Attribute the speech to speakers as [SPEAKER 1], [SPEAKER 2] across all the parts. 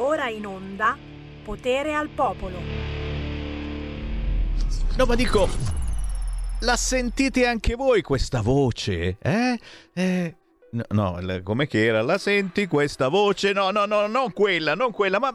[SPEAKER 1] Ora in onda Potere al Popolo.
[SPEAKER 2] No, ma dico, la sentite anche voi questa voce? Eh? Eh? No, no come che era? La senti questa voce? No, no, no, non quella, non quella, ma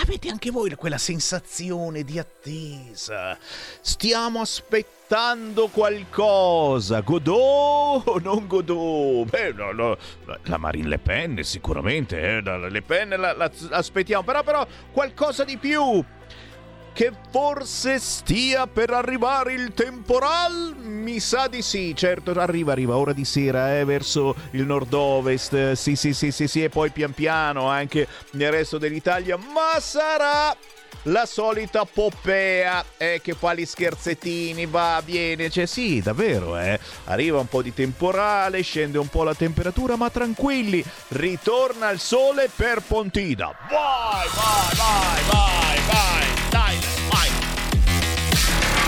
[SPEAKER 2] avete anche voi quella sensazione di attesa? Stiamo aspettando qualcosa. Godot o non Godot? Beh, no, no, la Marine Le Pen sicuramente, eh? Le Pen la, la, aspettiamo, però, però qualcosa di più che forse stia per arrivare il temporal? Mi sa di sì, certo, arriva, arriva, ora di sera, eh, verso il nord-ovest, sì, sì, sì, sì, sì, e poi pian piano anche nel resto dell'Italia, ma sarà la solita Poppea eh, che fa gli scherzettini, va, viene, cioè sì, davvero, eh. Arriva un po' di temporale, scende un po' la temperatura, ma tranquilli, ritorna il sole per Pontida. Vai, vai, vai, vai, vai, dai, vai.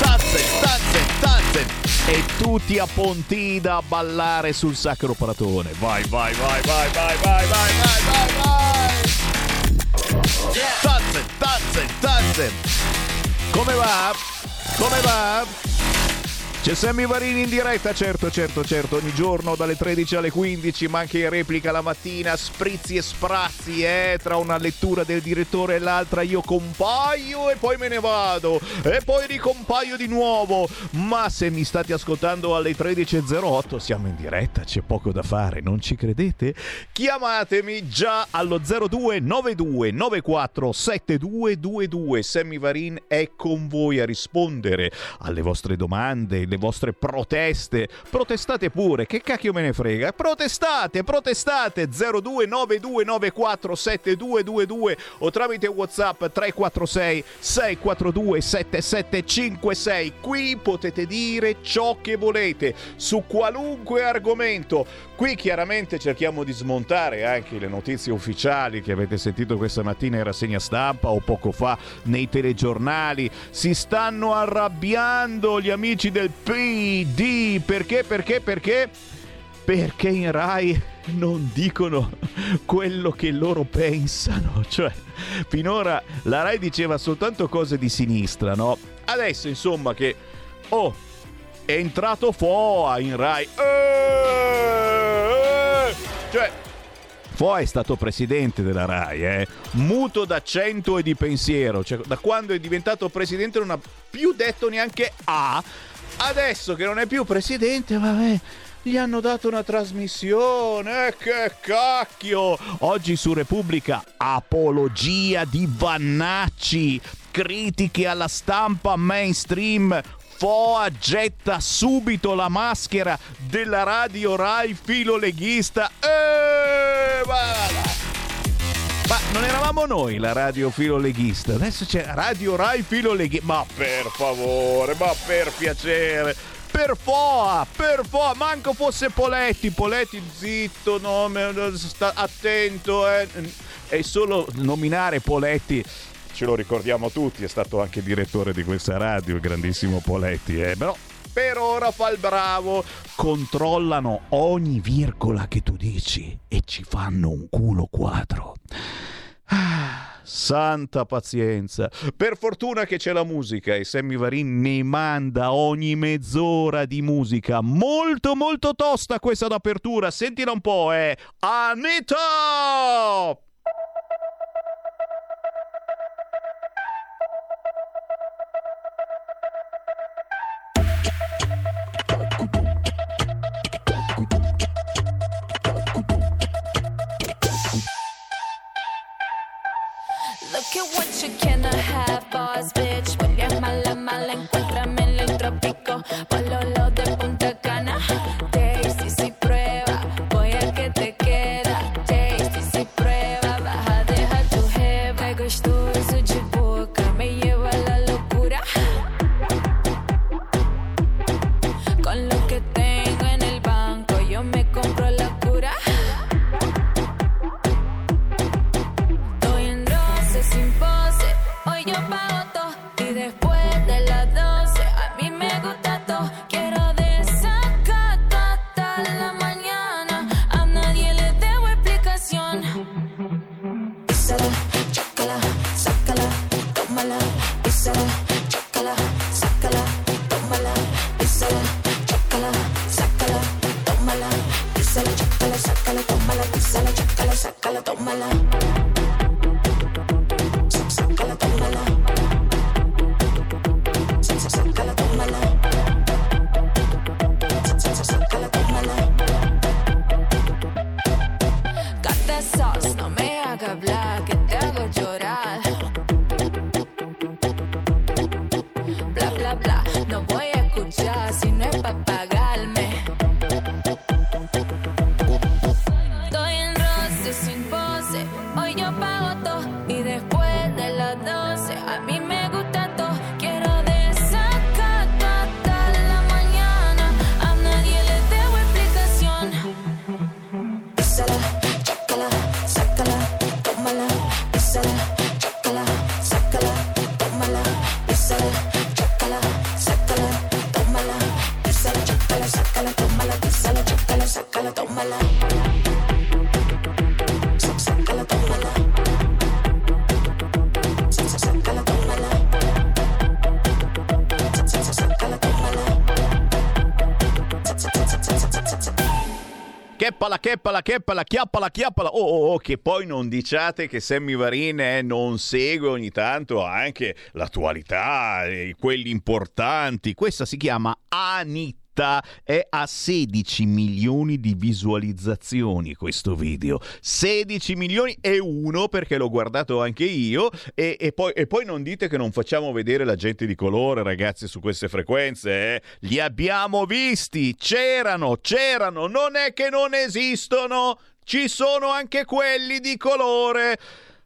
[SPEAKER 2] Tazze, tazze, tazze. E tutti a Pontida a ballare sul sacro pratone. Vai, vai, vai, vai, vai, vai, vai, vai, vai, vai. Dotson, Dotson, Dotson. Come va? Come va? C'è Sammy Varini in diretta, certo, certo, certo, ogni giorno dalle 13 alle 15, ma anche in replica la mattina, sprizzi e sprazzi, eh, tra una lettura del direttore e l'altra io compaio e poi me ne vado, e poi ricompaio di nuovo, ma se mi state ascoltando alle 13.08 siamo in diretta, c'è poco da fare, non ci credete? Chiamatemi già allo 0292 94 7222, Sammy Varin è con voi a rispondere alle vostre domande, le vostre proteste. Protestate pure, che cacchio me ne frega. Protestate, protestate 0292947222 o tramite WhatsApp 346 642 7756. Qui potete dire ciò che volete su qualunque argomento. Qui chiaramente cerchiamo di smontare anche le notizie ufficiali che avete sentito questa mattina in rassegna stampa o poco fa nei telegiornali. Si stanno arrabbiando gli amici del PD. Perché? Perché? Perché? Perché in Rai non dicono quello che loro pensano. Cioè, finora la Rai diceva soltanto cose di sinistra, no? Adesso, insomma, che... Oh, è entrato Foa in Rai. Eh, eh, cioè, Foa è stato presidente della RAI, eh? muto d'accento e di pensiero, cioè, da quando è diventato presidente non ha più detto neanche A Adesso che non è più presidente, vabbè, gli hanno dato una trasmissione. Eh, che cacchio! Oggi su Repubblica, apologia di Vannacci, critiche alla stampa mainstream. Foa getta subito la maschera della radio Rai filoleghista. Eh, va! Ma non eravamo noi la radio filo leghista, adesso c'è Radio Rai filo leghista. Ma per favore, ma per piacere. Per Foa, per Foa, manco fosse Poletti, Poletti zitto, no, sta attento, eh. È solo nominare Poletti ce lo ricordiamo tutti, è stato anche direttore di questa radio, il grandissimo Poletti, eh. però per ora fa il bravo. Controllano ogni virgola che tu dici e ci fanno un culo quadro. Ah, santa pazienza. Per fortuna che c'è la musica e Sammy Varin ne manda ogni mezz'ora di musica. Molto molto tosta questa d'apertura. Sentila un po', eh. Anita! Cheppala, cheppala, chiappala, chiappala. Oh, oh, oh, che poi non diciate che Sammy Varin eh, non segue ogni tanto anche l'attualità, eh, quelli importanti. Questa si chiama Anita. È a 16 milioni di visualizzazioni questo video. 16 milioni e uno perché l'ho guardato anche io. E, e poi, e poi non dite che non facciamo vedere la gente di colore, ragazzi, su queste frequenze. Eh? Li abbiamo visti, c'erano, c'erano, non è che non esistono, ci sono anche quelli di colore.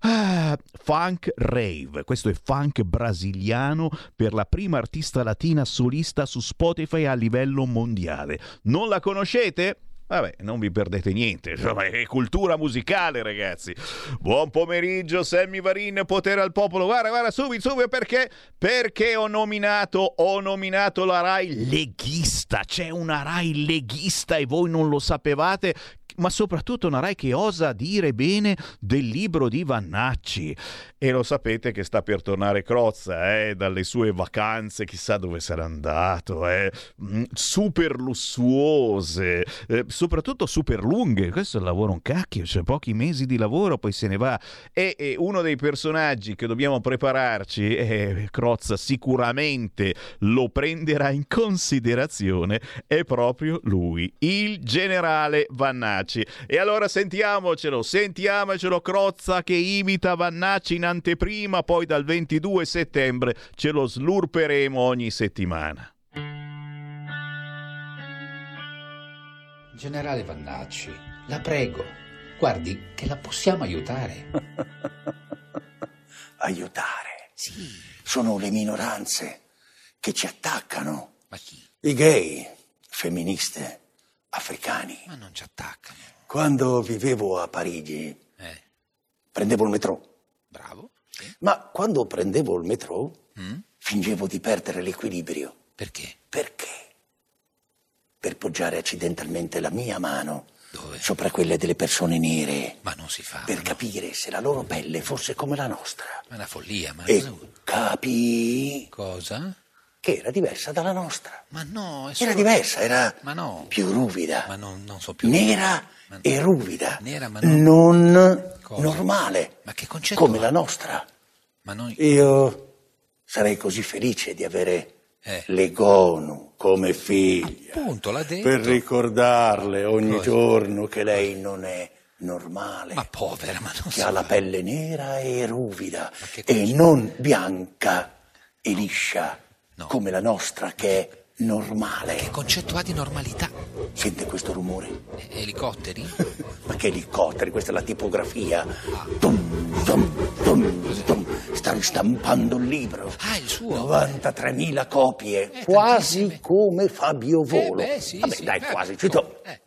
[SPEAKER 2] Ah, funk rave, questo è funk brasiliano per la prima artista latina solista su Spotify a livello mondiale. Non la conoscete? Vabbè, non vi perdete niente, insomma, è cultura musicale, ragazzi. Buon pomeriggio, Sammy Varin, potere al popolo. Guarda, guarda, subito, subito, perché? Perché ho nominato, ho nominato la Rai leghista. C'è una Rai leghista e voi non lo sapevate ma soprattutto una Rai che osa dire bene del libro di Vannacci. E lo sapete che sta per tornare Crozza, eh, dalle sue vacanze, chissà dove sarà andato, eh, mm, super lussuose, eh, soprattutto super lunghe. Questo è il lavoro un cacchio, c'è pochi mesi di lavoro, poi se ne va. E, e uno dei personaggi che dobbiamo prepararci, eh, Crozza sicuramente lo prenderà in considerazione, è proprio lui, il generale Vannacci. E allora sentiamocelo, sentiamocelo Crozza che imita Vannacci in anteprima, poi dal 22 settembre ce lo slurperemo ogni settimana.
[SPEAKER 3] Generale Vannacci, la prego, guardi che la possiamo aiutare.
[SPEAKER 4] aiutare.
[SPEAKER 3] Sì,
[SPEAKER 4] Sono le minoranze che ci attaccano.
[SPEAKER 3] ma chi?
[SPEAKER 4] I gay, femministe, africani.
[SPEAKER 3] Ma non ci attaccano.
[SPEAKER 4] Quando vivevo a Parigi
[SPEAKER 3] Eh,
[SPEAKER 4] prendevo il metro.
[SPEAKER 3] bravo. Sì.
[SPEAKER 4] Ma quando prendevo il metro
[SPEAKER 3] Mm?
[SPEAKER 4] fingevo di perdere l'equilibrio.
[SPEAKER 3] Perché?
[SPEAKER 4] Perché? Per poggiare accidentalmente la mia mano
[SPEAKER 3] Dove?
[SPEAKER 4] sopra quelle delle persone nere.
[SPEAKER 3] Ma non si fa.
[SPEAKER 4] Per
[SPEAKER 3] no?
[SPEAKER 4] capire se la loro pelle fosse come la nostra.
[SPEAKER 3] Ma è una follia, ma
[SPEAKER 4] E capii
[SPEAKER 3] Cosa?
[SPEAKER 4] Che era diversa dalla nostra.
[SPEAKER 3] Ma no, è
[SPEAKER 4] Era
[SPEAKER 3] solo...
[SPEAKER 4] diversa, era
[SPEAKER 3] no.
[SPEAKER 4] più ruvida.
[SPEAKER 3] Ma non, non so più.
[SPEAKER 4] nera
[SPEAKER 3] Ma-
[SPEAKER 4] e ruvida.
[SPEAKER 3] Nera, ma no.
[SPEAKER 4] non
[SPEAKER 3] Cosa?
[SPEAKER 4] normale.
[SPEAKER 3] Ma che concetto
[SPEAKER 4] Come
[SPEAKER 3] ha?
[SPEAKER 4] la nostra.
[SPEAKER 3] Ma noi...
[SPEAKER 4] Io sarei così felice di avere
[SPEAKER 3] Eh.
[SPEAKER 4] le Gonu come figlia.
[SPEAKER 3] Appunto, l'ha detto.
[SPEAKER 4] Per ricordarle ogni
[SPEAKER 3] Cosa?
[SPEAKER 4] giorno che lei non è normale.
[SPEAKER 3] Ma povera, ma non
[SPEAKER 4] che
[SPEAKER 3] si
[SPEAKER 4] ha la pelle nera e ruvida
[SPEAKER 3] che
[SPEAKER 4] e non bianca e liscia
[SPEAKER 3] No.
[SPEAKER 4] come la nostra che è normale.
[SPEAKER 3] Che concetto ha di normalità?
[SPEAKER 4] Sente questo rumore?
[SPEAKER 3] Eh, Elicotteri?
[SPEAKER 4] Ma che elicotteri, questa è la tipografia. Tum, tum, tum, tum. Sta ristampando il libro.
[SPEAKER 3] Ah, il suo?
[SPEAKER 4] 93.000 copie,
[SPEAKER 3] Eh,
[SPEAKER 4] quasi
[SPEAKER 3] tantissime.
[SPEAKER 4] come Fabio Volo.
[SPEAKER 3] Eh, beh, sì,
[SPEAKER 4] Vabbè,
[SPEAKER 3] sì,
[SPEAKER 4] dai,
[SPEAKER 3] eh,
[SPEAKER 4] quasi.
[SPEAKER 3] no,
[SPEAKER 4] Cito.
[SPEAKER 3] Eh,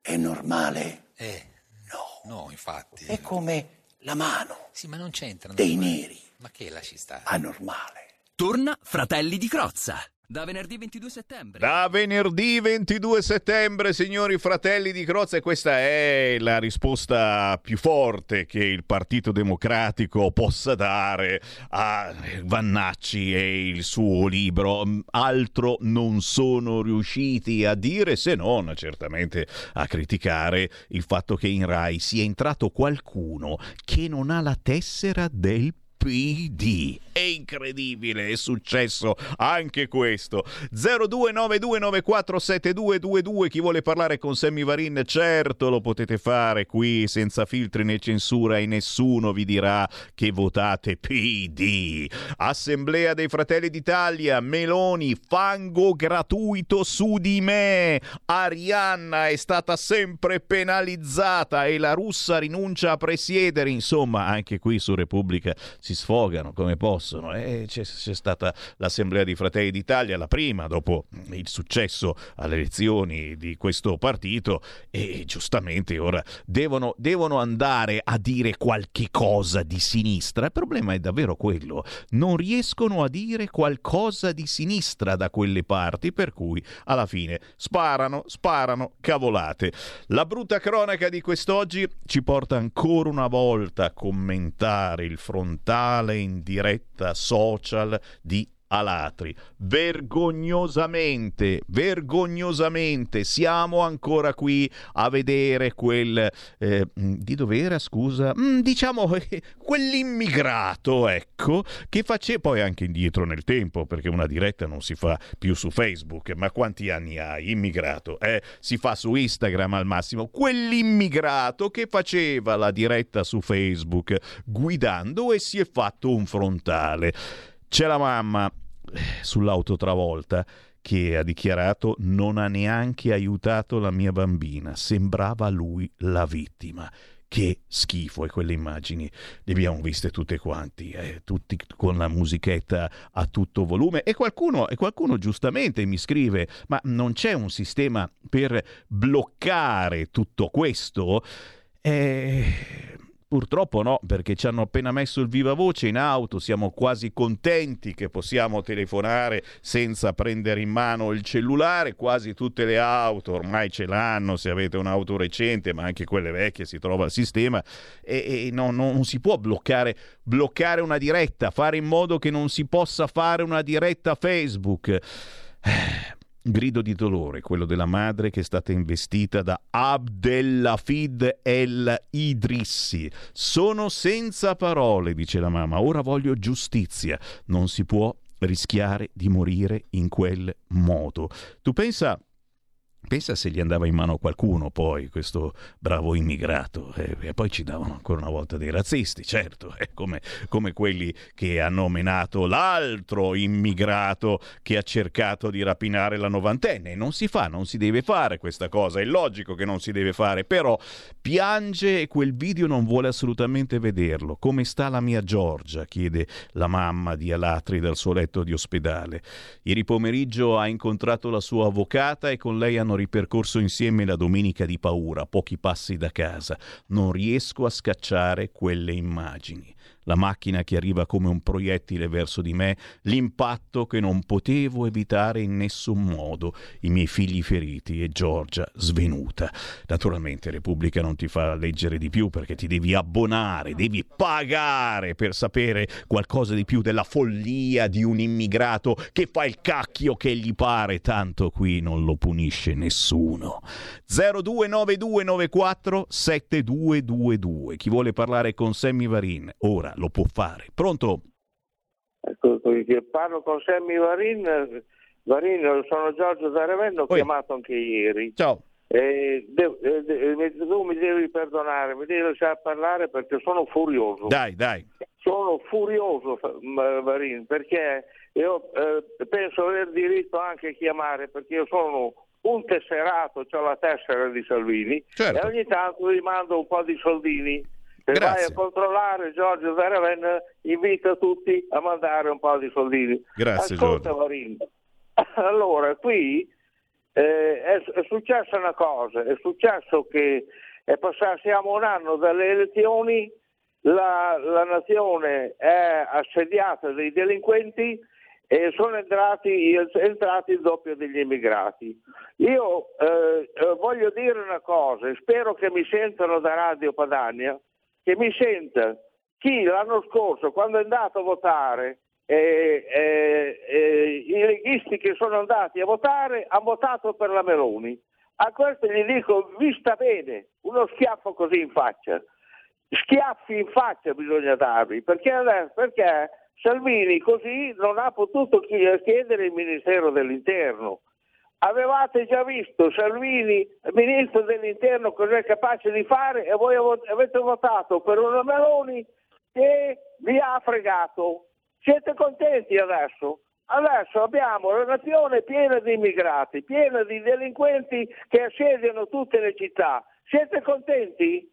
[SPEAKER 4] È normale?
[SPEAKER 3] eh,
[SPEAKER 4] No.
[SPEAKER 3] no, infatti.
[SPEAKER 4] È come la mano
[SPEAKER 3] Sì, ma non c'entrano.
[SPEAKER 4] dei neri.
[SPEAKER 3] Ma che lasci stare?
[SPEAKER 4] Anormale.
[SPEAKER 5] Torna Fratelli di Crozza. Da venerdì 22 settembre.
[SPEAKER 2] Da venerdì 22 settembre, signori fratelli di Crozza, e questa è la risposta più forte che il Partito Democratico possa dare a Vannacci e il suo libro. Altro non sono riusciti a dire, se non certamente a criticare il fatto che in Rai sia entrato qualcuno che non ha la tessera del PD. È incredibile, è successo anche questo. 0292947222, chi vuole parlare con Sammy Varin, certo lo potete fare qui senza filtri né censura e nessuno vi dirà che votate PD. Assemblea dei Fratelli d'Italia, Meloni, fango gratuito su di me. Arianna è stata sempre penalizzata e la russa rinuncia a presiedere. Insomma, anche qui su Repubblica si sfogano come possono. E c'è, c'è stata l'Assemblea di Fratelli d'Italia, la prima dopo il successo alle elezioni di questo partito e giustamente ora devono, devono andare a dire qualche cosa di sinistra. Il problema è davvero quello, non riescono a dire qualcosa di sinistra da quelle parti, per cui alla fine sparano, sparano cavolate. La brutta cronaca di quest'oggi ci porta ancora una volta a commentare il frontale in diretta social di Alatri. Vergognosamente, vergognosamente siamo ancora qui a vedere quel eh, di dove era, scusa, mm, diciamo eh, quell'immigrato, ecco, che faceva poi anche indietro nel tempo, perché una diretta non si fa più su Facebook, ma quanti anni hai? Immigrato, eh? Si fa su Instagram al massimo. Quell'immigrato che faceva la diretta su Facebook guidando e si è fatto un frontale. C'è la mamma sull'auto travolta che ha dichiarato non ha neanche aiutato la mia bambina, sembrava lui la vittima. Che schifo e quelle immagini le abbiamo viste tutte quanti, eh, tutti con la musichetta a tutto volume e qualcuno, e qualcuno giustamente mi scrive ma non c'è un sistema per bloccare tutto questo? Eh, Purtroppo no, perché ci hanno appena messo il viva voce in auto, siamo quasi contenti che possiamo telefonare senza prendere in mano il cellulare, quasi tutte le auto ormai ce l'hanno, se avete un'auto recente, ma anche quelle vecchie si trova il sistema e, e no, non si può bloccare, bloccare una diretta, fare in modo che non si possa fare una diretta Facebook. Grido di dolore, quello della madre che è stata investita da Abdellafid El Idrissi. Sono senza parole, dice la mamma. Ora voglio giustizia. Non si può rischiare di morire in quel modo. Tu pensa Pensa se gli andava in mano qualcuno poi, questo bravo immigrato, eh, e poi ci davano ancora una volta dei razzisti, certo, eh, come, come, quelli che hanno menato l'altro immigrato che ha cercato di rapinare la novantenne. Non si fa, non si deve fare questa cosa, è logico che non si deve fare, però piange e quel video non vuole assolutamente vederlo. Come sta la mia Giorgia? chiede la mamma di Alatri dal suo letto di ospedale. Ieri pomeriggio ha incontrato la sua avvocata e con lei hanno ripercorso insieme la domenica di paura, pochi passi da casa. Non riesco a scacciare quelle immagini. La macchina che arriva come un proiettile verso di me, l'impatto che non potevo evitare in nessun modo, i miei figli feriti e Giorgia svenuta. Naturalmente Repubblica non ti fa leggere di più perché ti devi abbonare, devi pagare per sapere qualcosa di più della follia di un immigrato che fa il cacchio che gli pare, tanto qui non lo punisce nessuno. 029294 7222. Chi vuole parlare con Sammy Varin ora lo può fare. Pronto?
[SPEAKER 6] Ecco, parlo con Sammy Varin. Varin, sono Giorgio da Ravenna, ho chiamato anche ieri.
[SPEAKER 2] Ciao.
[SPEAKER 6] Eh, de- eh, de- tu mi devi perdonare, mi devi lasciare parlare perché sono furioso.
[SPEAKER 2] Dai, dai.
[SPEAKER 6] Sono furioso, Varin, perché io eh, penso aver diritto anche a chiamare perché io sono un tesserato, ho la tessera di Salvini
[SPEAKER 2] Certo.
[SPEAKER 6] e ogni tanto vi mando un po' di soldini. Se vai
[SPEAKER 2] Grazie.
[SPEAKER 6] a controllare Giorgio da Ravenna, invita tutti a mandare un po' di soldini.
[SPEAKER 2] Grazie,
[SPEAKER 6] Ascolta,
[SPEAKER 2] Giorgio.
[SPEAKER 6] Varin. Allora, qui eh, è, è successa una cosa, è successo che è passato, siamo un anno dalle elezioni, la, la nazione è assediata dai delinquenti e sono entrati, è entrato il doppio degli immigrati. Io eh, eh, voglio dire una cosa, spero che mi sentano da Radio Padania, che mi senta chi l'anno scorso, quando è andato a votare, eh, eh, eh, i leghisti che sono andati a votare hanno votato per la Meloni. A questo gli dico, vi sta bene, uno schiaffo così in faccia. Schiaffi in faccia bisogna darvi, perché, perché Salvini così non ha potuto chiedere il Ministero dell'Interno. Avevate già visto Salvini, Ministro dell'Interno, cosa è capace di fare e voi avete votato per una Meloni che vi ha fregato. Siete contenti adesso? Adesso abbiamo una nazione piena di immigrati, piena di delinquenti che assediano tutte le città. Siete contenti?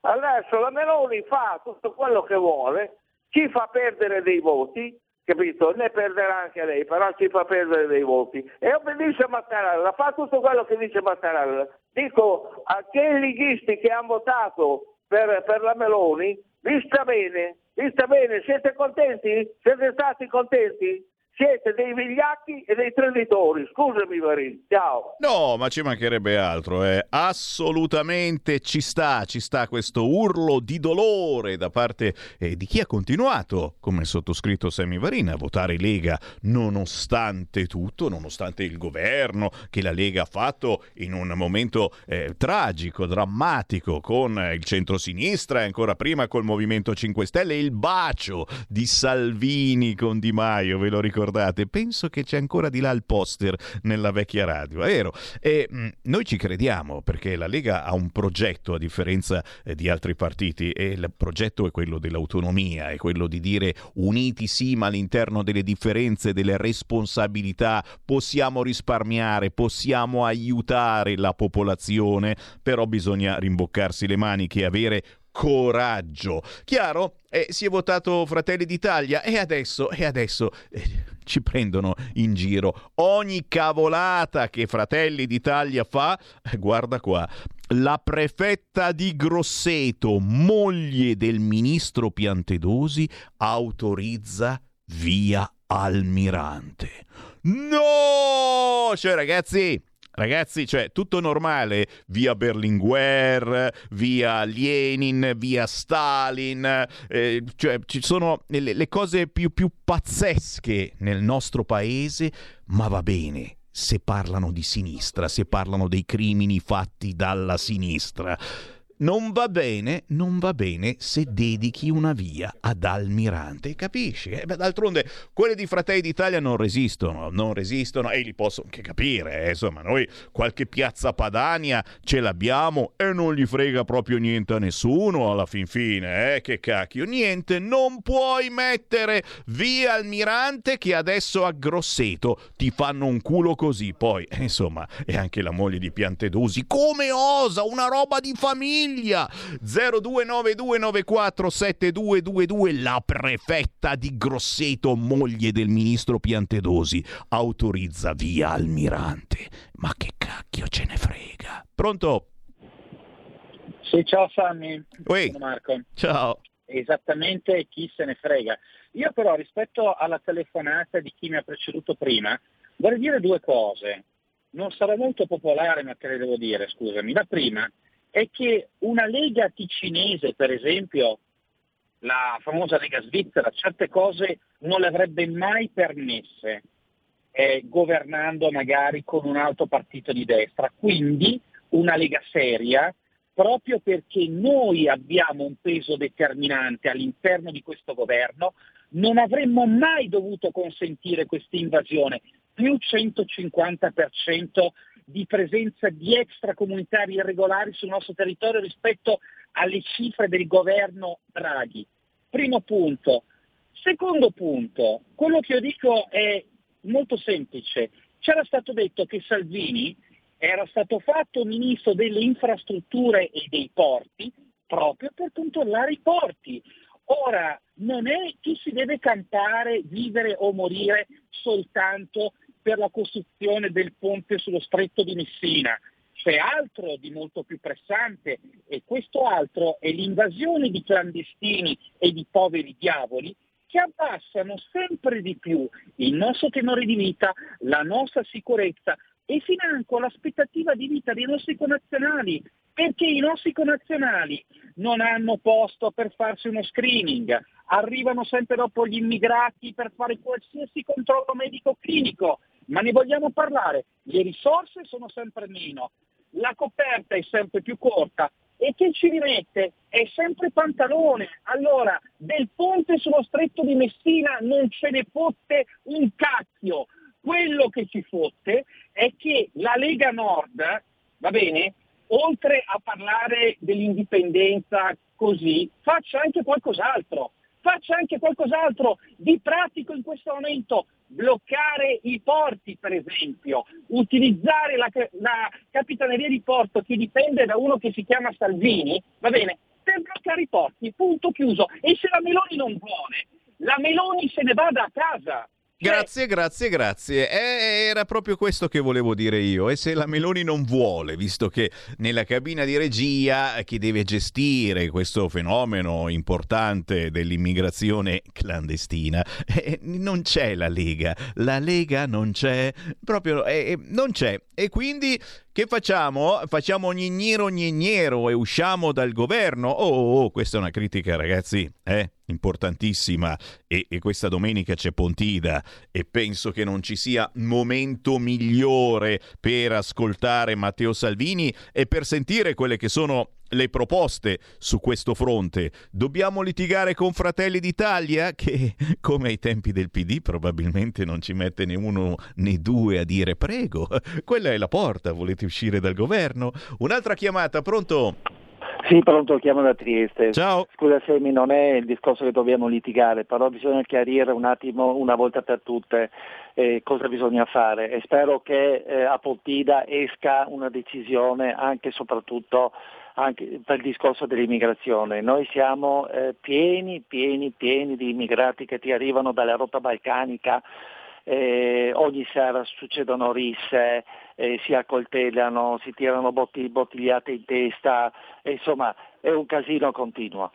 [SPEAKER 6] Adesso la Meloni fa tutto quello che vuole, ci fa perdere dei voti, capito? Ne perderà anche lei, però ci fa perdere dei voti. E obbedisce a Mattarella, fa tutto quello che dice Mattarella. Dico a quei leghisti che hanno votato per, per la Meloni, vi sta bene, vi sta bene, siete contenti? Siete stati contenti? Siete dei vigliacchi e dei traditori. Scusami Marin, ciao.
[SPEAKER 2] No, ma ci mancherebbe altro, eh. Assolutamente ci sta, ci sta questo urlo di dolore da parte eh, di chi ha continuato, come sottoscritto Sammy Varin, a votare Lega nonostante tutto, nonostante il governo che la Lega ha fatto in un momento eh, tragico, drammatico, con il centrosinistra e ancora prima col Movimento 5 Stelle, il bacio di Salvini con Di Maio, ve lo ricordate? Penso che c'è ancora di là il poster nella vecchia radio, è vero. E mh, noi ci crediamo perché la Lega ha un progetto a differenza eh, di altri partiti e il progetto è quello dell'autonomia, è quello di dire uniti sì ma all'interno delle differenze, delle responsabilità possiamo risparmiare, possiamo aiutare la popolazione, però bisogna rimboccarsi le maniche e avere coraggio. Chiaro? Eh, si è votato Fratelli d'Italia e adesso, e adesso eh, ci prendono in giro. Ogni cavolata che Fratelli d'Italia fa, eh, guarda qua, la prefetta di Grosseto, moglie del ministro Piantedosi, autorizza via Almirante. No! Cioè ragazzi, Ragazzi, cioè, tutto normale, via Berlinguer, via Lenin, via Stalin, eh, cioè ci sono le, le cose più, più pazzesche nel nostro paese, ma va bene se parlano di sinistra, se parlano dei crimini fatti dalla sinistra non va bene, non va bene se dedichi una via ad Almirante, capisci? Eh, beh, d'altronde quelli di Fratelli d'Italia non resistono, non resistono e li posso anche capire, eh, insomma, noi qualche piazza Padania ce l'abbiamo e non gli frega proprio niente a nessuno alla fin fine, eh, che cacchio, niente, non puoi mettere via Almirante che adesso a Grosseto ti fanno un culo così, poi, eh, insomma, è anche la moglie di Piantedosi, come osa, una roba di famiglia! Famiglia 0292947222 la prefetta di Grosseto moglie del ministro Piantedosi autorizza via Almirante ma che cacchio ce ne frega pronto?
[SPEAKER 5] Sì, ciao Sammy.
[SPEAKER 2] Ui.
[SPEAKER 5] Sono Marco.
[SPEAKER 2] Ciao.
[SPEAKER 5] Esattamente chi se ne frega. Io però rispetto alla telefonata di chi mi ha preceduto prima, vorrei dire due cose. Non sarò molto popolare, ma te le devo dire, scusami. La prima è che una lega ticinese, per esempio, la famosa lega svizzera, certe cose non le avrebbe mai permesse, eh, governando magari con un altro partito di destra. Quindi una lega seria, proprio perché noi abbiamo un peso determinante all'interno di questo governo, non avremmo mai dovuto consentire questa invasione, più 150% di presenza di extracomunitari irregolari sul nostro territorio rispetto alle cifre del governo Draghi. Primo punto. Secondo punto, quello che io dico è molto semplice. C'era stato detto che Salvini era stato fatto ministro delle infrastrutture e dei porti proprio per controllare i porti. Ora, non è chi si deve cantare, vivere o morire soltanto per la costruzione del ponte sullo stretto di Messina. C'è altro di molto più pressante e questo altro è l'invasione di clandestini e di poveri diavoli che abbassano sempre di più il nostro tenore di vita, la nostra sicurezza e financo l'aspettativa di vita dei nostri connazionali, perché i nostri connazionali non hanno posto per farsi uno screening, arrivano sempre dopo gli immigrati per fare qualsiasi controllo medico clinico, ma ne vogliamo parlare, le risorse sono sempre meno, la coperta è sempre più corta e chi ci rimette è sempre pantalone. Allora, del ponte sullo stretto di Messina non ce ne fotte un cacchio. Quello che ci fotte è che la Lega Nord, va bene, oltre a parlare dell'indipendenza così, faccia anche qualcos'altro. Faccia anche qualcos'altro di pratico in questo momento. Bloccare i porti, per esempio, utilizzare la, la capitaneria di porto che dipende da uno che si chiama Salvini, va bene, per bloccare i porti, punto chiuso. E se la Meloni non vuole, la Meloni se ne vada a casa.
[SPEAKER 2] Grazie, grazie, grazie. Eh, era proprio questo che volevo dire io. E se la Meloni non vuole, visto che nella cabina di regia chi deve gestire questo fenomeno importante dell'immigrazione clandestina, eh, non c'è la Lega. La Lega non c'è, proprio eh, non c'è. E quindi che facciamo? Facciamo gnignero gnignero e usciamo dal governo? Oh, oh, oh, questa è una critica, ragazzi, eh? importantissima. E, e questa domenica c'è Pontida e penso che non ci sia momento migliore per ascoltare Matteo Salvini e per sentire quelle che sono le proposte su questo fronte. Dobbiamo litigare con Fratelli d'Italia che, come ai tempi del PD, probabilmente non ci mette né uno né due a dire prego. Quella è la porta, volete uscire dal governo? Un'altra chiamata, pronto?
[SPEAKER 7] Sì, pronto, chiamo da Trieste.
[SPEAKER 2] Ciao.
[SPEAKER 7] Scusa Semi, non è il discorso che dobbiamo litigare, però bisogna chiarire un attimo, una volta per tutte, eh, cosa bisogna fare e spero che eh, a Pontida esca una decisione anche e soprattutto anche per il discorso dell'immigrazione. Noi siamo eh, pieni, pieni, pieni di immigrati che ti arrivano dalla rotta balcanica, eh, ogni sera succedono risse, eh, si accoltellano, si tirano botti- bottigliate in testa, insomma è un casino continuo.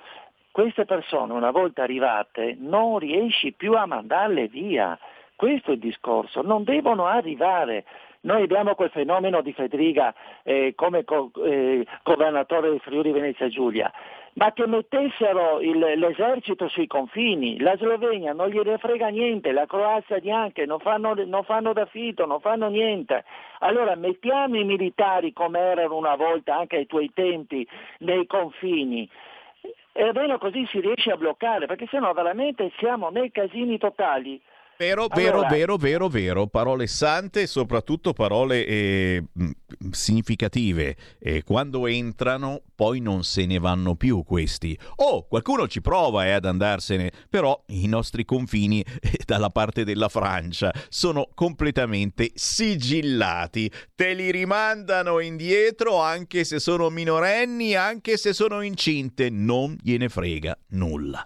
[SPEAKER 7] Queste persone una volta arrivate non riesci più a mandarle via, questo è il discorso, non devono arrivare. Noi abbiamo quel fenomeno di Federica eh, come co- eh, governatore di Friuli Venezia Giulia, ma che mettessero il, l'esercito sui confini, la Slovenia non gliene frega niente, la Croazia neanche, non fanno, non fanno da fito, non fanno niente. Allora mettiamo i militari come erano una volta anche ai tuoi tempi nei confini. E almeno così si riesce a bloccare, perché sennò veramente siamo nei casini totali.
[SPEAKER 2] Vero, vero, vero, vero, vero. Parole sante e soprattutto parole eh, significative. E quando entrano poi non se ne vanno più questi. Oh, qualcuno ci prova eh, ad andarsene, però i nostri confini eh, dalla parte della Francia sono completamente sigillati. Te li rimandano indietro anche se sono minorenni, anche se sono incinte. Non gliene frega nulla.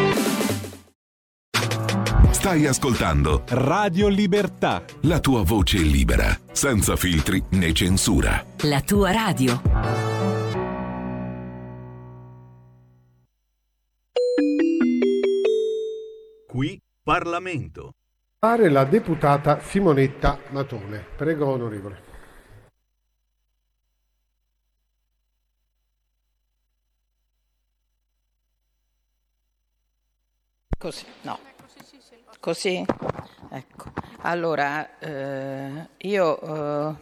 [SPEAKER 8] Stai ascoltando
[SPEAKER 9] Radio Libertà.
[SPEAKER 8] la tua voce libera, senza filtri né censura.
[SPEAKER 10] La tua radio.
[SPEAKER 2] Qui Parlamento.
[SPEAKER 11] Fare la deputata Simonetta Matone. Prego, onorevole.
[SPEAKER 12] Così, no. Così? Ecco. Allora, eh, io eh,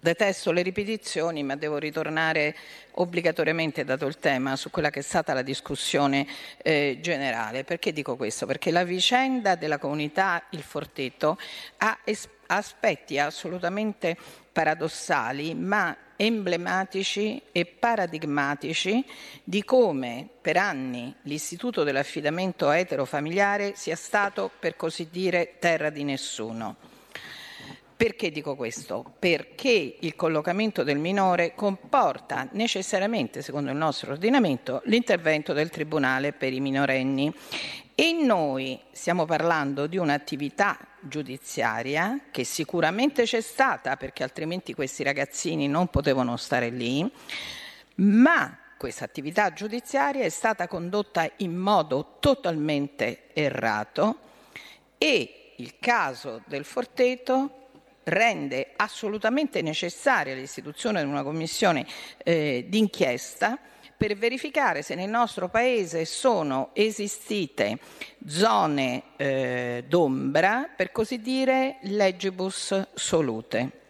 [SPEAKER 12] detesto le ripetizioni, ma devo ritornare obbligatoriamente, dato il tema, su quella che è stata la discussione eh, generale. Perché dico questo? Perché la vicenda della comunità Il Forteto ha es- aspetti assolutamente paradossali, ma emblematici e paradigmatici di come per anni l'istituto dell'affidamento eterofamiliare sia stato, per così dire, terra di nessuno. Perché dico questo? Perché il collocamento del minore comporta necessariamente, secondo il nostro ordinamento, l'intervento del Tribunale per i minorenni. E noi stiamo parlando di un'attività giudiziaria che sicuramente c'è stata, perché altrimenti questi ragazzini non potevano stare lì, ma questa attività giudiziaria è stata condotta in modo totalmente errato e il caso del Forteto rende assolutamente necessaria l'istituzione di una commissione eh, d'inchiesta per verificare se nel nostro Paese sono esistite zone eh, d'ombra, per così dire, legibus solute.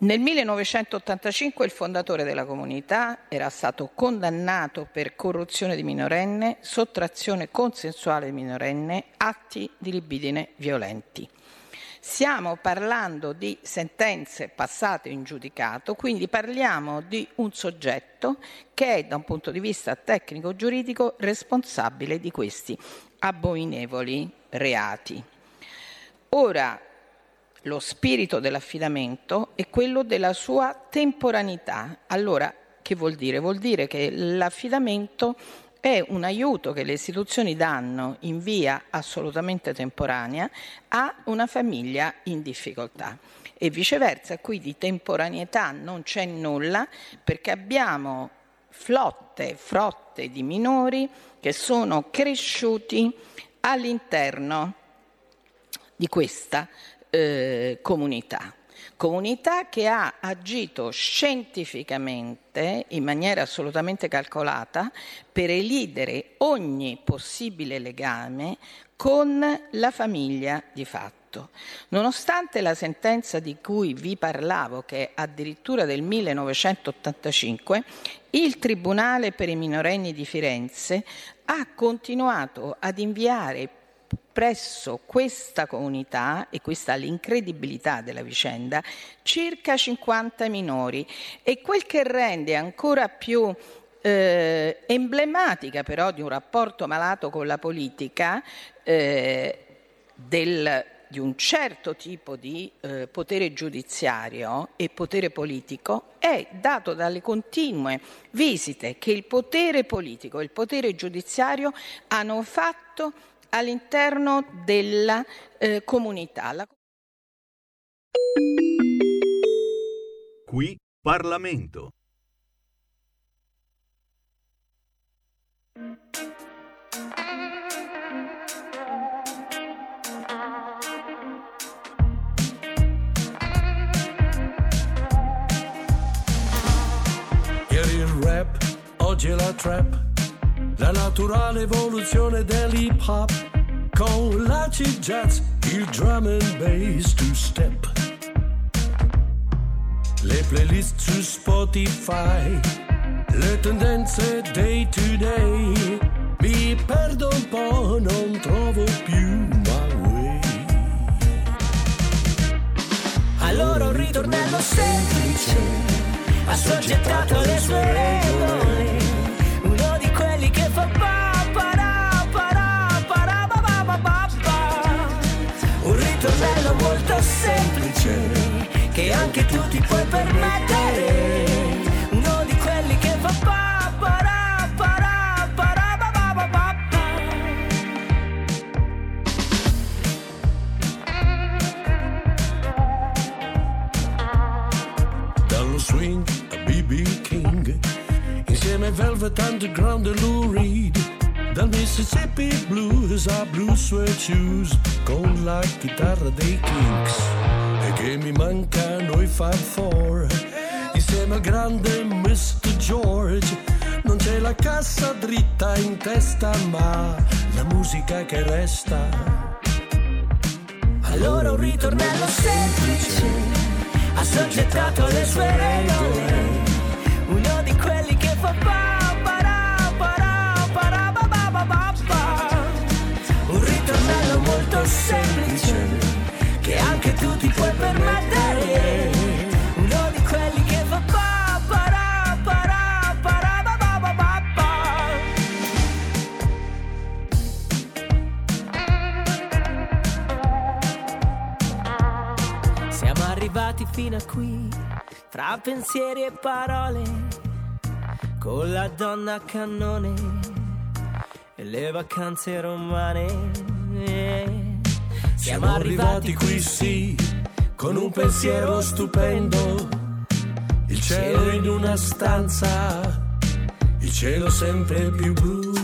[SPEAKER 12] Nel 1985 il fondatore della comunità era stato condannato per corruzione di minorenne, sottrazione consensuale di minorenne, atti di libidine violenti. Stiamo parlando di sentenze passate in giudicato, quindi parliamo di un soggetto che è da un punto di vista tecnico-giuridico responsabile di questi abominevoli reati. Ora, lo spirito dell'affidamento è quello della sua temporanità. Allora, che vuol dire? Vuol dire che l'affidamento è un aiuto che le istituzioni danno in via assolutamente temporanea a una famiglia in difficoltà. E viceversa, qui di temporaneità non c'è nulla perché abbiamo flotte, frotte di minori che sono cresciuti all'interno di questa eh, comunità. Comunità che ha agito scientificamente in maniera assolutamente calcolata per elidere ogni possibile legame con la famiglia di fatto. Nonostante la sentenza di cui vi parlavo, che è addirittura del 1985, il Tribunale per i minorenni di Firenze ha continuato ad inviare presso questa comunità, e questa è l'incredibilità della vicenda, circa 50 minori. E quel che rende ancora più eh, emblematica però di un rapporto malato con la politica eh, del, di un certo tipo di eh, potere giudiziario e potere politico è dato dalle continue visite che il potere politico e il potere giudiziario hanno fatto all'interno della eh, comunità. La...
[SPEAKER 10] Qui Parlamento.
[SPEAKER 13] Ieri il rap, oggi la trap la naturale evoluzione dell'hip hop con l'acid jazz, il drum and bass two step. Le playlist su Spotify, le tendenze day to day. Mi perdo un po', non trovo più my way.
[SPEAKER 14] Allora un ritornello semplice, assoggettato alle sue regole ritornello molto semplice che anche tu ti puoi permettere uno di quelli che fa pa para para para ba ba ba ba
[SPEAKER 13] Dallo swing a BB King, insieme ai Velvet Underground e Lou Reed. Dal Mississippi Blues a Blue Suede Shoes, con la chitarra dei Kinks. E che mi mancano i Fab Four, insieme al grande Mr. George. Non c'è la cassa dritta in testa, ma la musica che resta.
[SPEAKER 14] allora un ritornello semplice assoggettato alle sue regole uno di quelli che fa pa semplice che anche tu ti puoi permettere uno di quelli che fa pa para para para ba ba ba ba ba arrivati fino a qui, fra pensieri e parole, con la donna a cannone e le vacanze romane.
[SPEAKER 13] Siamo arrivati qui sì, con un pensiero stupendo, il cielo in una stanza, il cielo sempre più blu.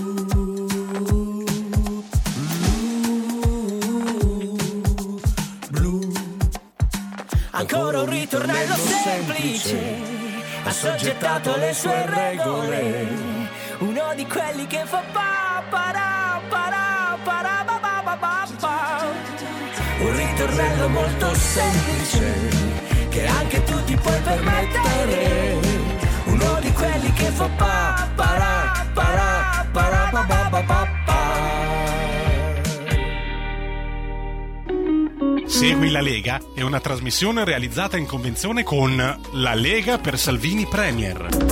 [SPEAKER 14] Ancora un ritornello semplice, assoggettato alle sue regole. Uno di quelli che fa pa Ritornello molto semplice, che anche tu ti puoi permettere. Uno di quelli che fa pa para para para ba ba ba ba ba.
[SPEAKER 9] Segui la Lega è una trasmissione realizzata in convenzione con La Lega per Salvini Premier.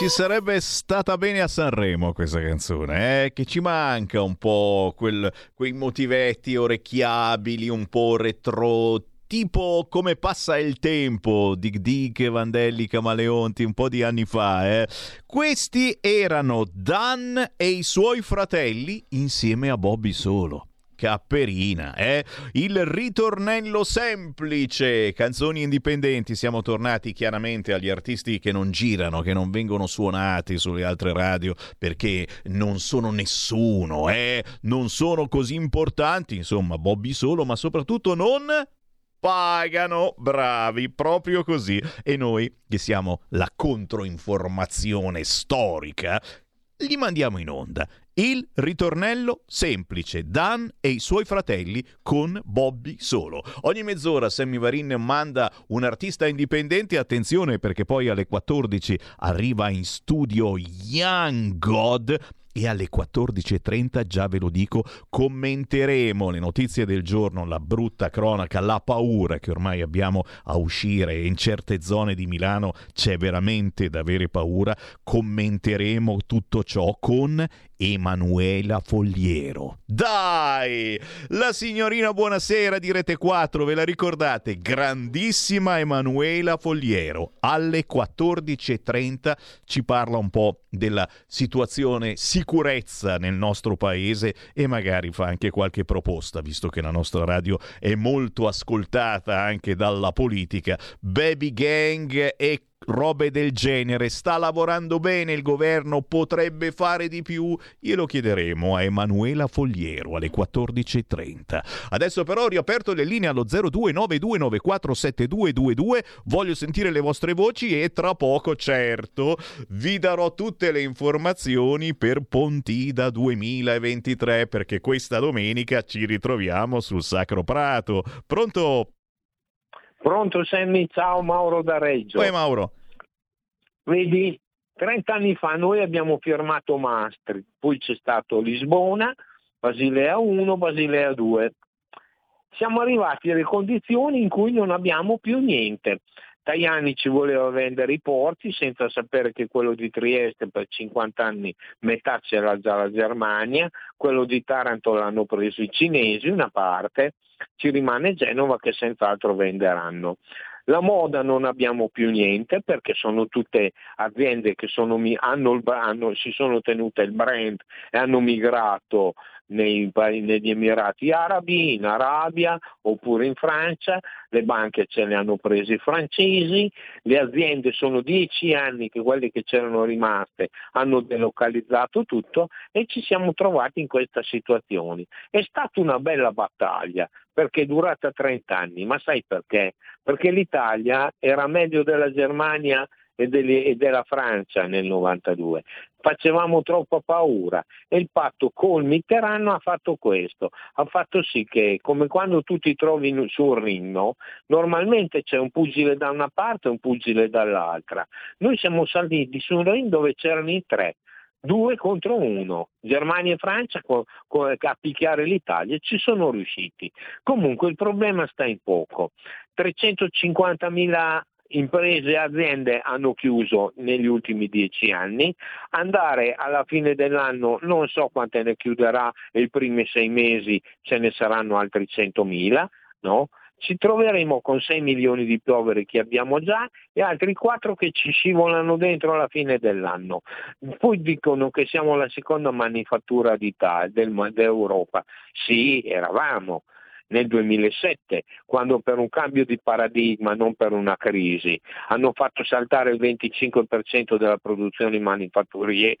[SPEAKER 2] Ci sarebbe stata bene a Sanremo questa canzone, eh? che ci manca un po' quel- quei motivetti orecchiabili, un po' retro, tipo come passa il tempo, Dig Dig, Vandelli, Camaleonti, un po' di anni fa. Eh? Questi erano Dan e i suoi fratelli insieme a Bobby Solo. Capperina, eh? Il ritornello semplice, canzoni indipendenti, siamo tornati chiaramente agli artisti che non girano, che non vengono suonati sulle altre radio perché non sono nessuno, eh? Non sono così importanti, insomma, Bobby solo, ma soprattutto non pagano, bravi, proprio così. E noi, che siamo la controinformazione storica, li mandiamo in onda. Il ritornello semplice, Dan e i suoi fratelli con Bobby solo. Ogni mezz'ora Sammy Varin manda un artista indipendente, attenzione perché poi alle 14 arriva in studio Young God e alle 14.30, già ve lo dico, commenteremo le notizie del giorno, la brutta cronaca, la paura che ormai abbiamo a uscire in certe zone di Milano c'è veramente da avere paura. Commenteremo tutto ciò con Emanuela Fogliero. Dai! La signorina Buonasera di Rete 4, ve la ricordate? Grandissima Emanuela Fogliero. Alle 14.30 ci parla un po' della situazione sicurezza nel nostro paese e magari fa anche qualche proposta, visto che la nostra radio è molto ascoltata anche dalla politica. Baby Gang e robe del genere. Sta lavorando bene il governo? Potrebbe fare di più? Glielo chiederemo a Emanuela Fogliero alle 14.30. Adesso però ho riaperto le linee allo 0292947222. Voglio sentire le vostre voci e tra poco, certo, vi darò tutte le informazioni per Pontida 2023 perché questa domenica ci ritroviamo sul Sacro Prato. Pronto?
[SPEAKER 15] Pronto Sammy, ciao Mauro da Reggio.
[SPEAKER 2] Poi Mauro.
[SPEAKER 15] Vedi, 30 anni fa noi abbiamo firmato Maastricht, poi c'è stato Lisbona, Basilea 1, Basilea 2. Siamo arrivati alle condizioni in cui non abbiamo più niente. Tajani ci voleva vendere i porti senza sapere che quello di Trieste per 50 anni metà c'era già la Germania, quello di Taranto l'hanno preso i cinesi una parte, ci rimane Genova che senz'altro venderanno. La moda non abbiamo più niente perché sono tutte aziende che sono, hanno hanno- si sono tenute il brand e hanno migrato nei, negli Emirati Arabi, in Arabia oppure in Francia, le banche ce le hanno prese i francesi, le aziende sono dieci anni che quelle che c'erano rimaste hanno delocalizzato tutto e ci siamo trovati in questa situazione. È stata una bella battaglia perché è durata 30 anni, ma sai perché? Perché l'Italia era meglio della Germania e, delle- e della Francia nel 92. Facevamo troppa paura e il patto col Mitterrand ha fatto questo, ha fatto sì che come quando tu ti trovi in- sul ring, no? normalmente c'è un pugile da una parte e un pugile dall'altra. Noi siamo saliti su un ring dove c'erano i tre, due contro uno, Germania e Francia a picchiare l'Italia ci sono riusciti. Comunque il problema sta in poco. 350.000 imprese e aziende hanno chiuso negli ultimi dieci anni, andare alla fine dell'anno non so quante ne chiuderà e i primi sei mesi ce ne saranno altri 100.000, no? Ci troveremo con 6 milioni di poveri che abbiamo già e altri 4 che ci scivolano dentro alla fine dell'anno. Poi dicono che siamo la seconda manifattura d'Europa. Sì, eravamo nel 2007, quando per un cambio di paradigma, non per una crisi, hanno fatto saltare il 25% della produzione manifatturiera.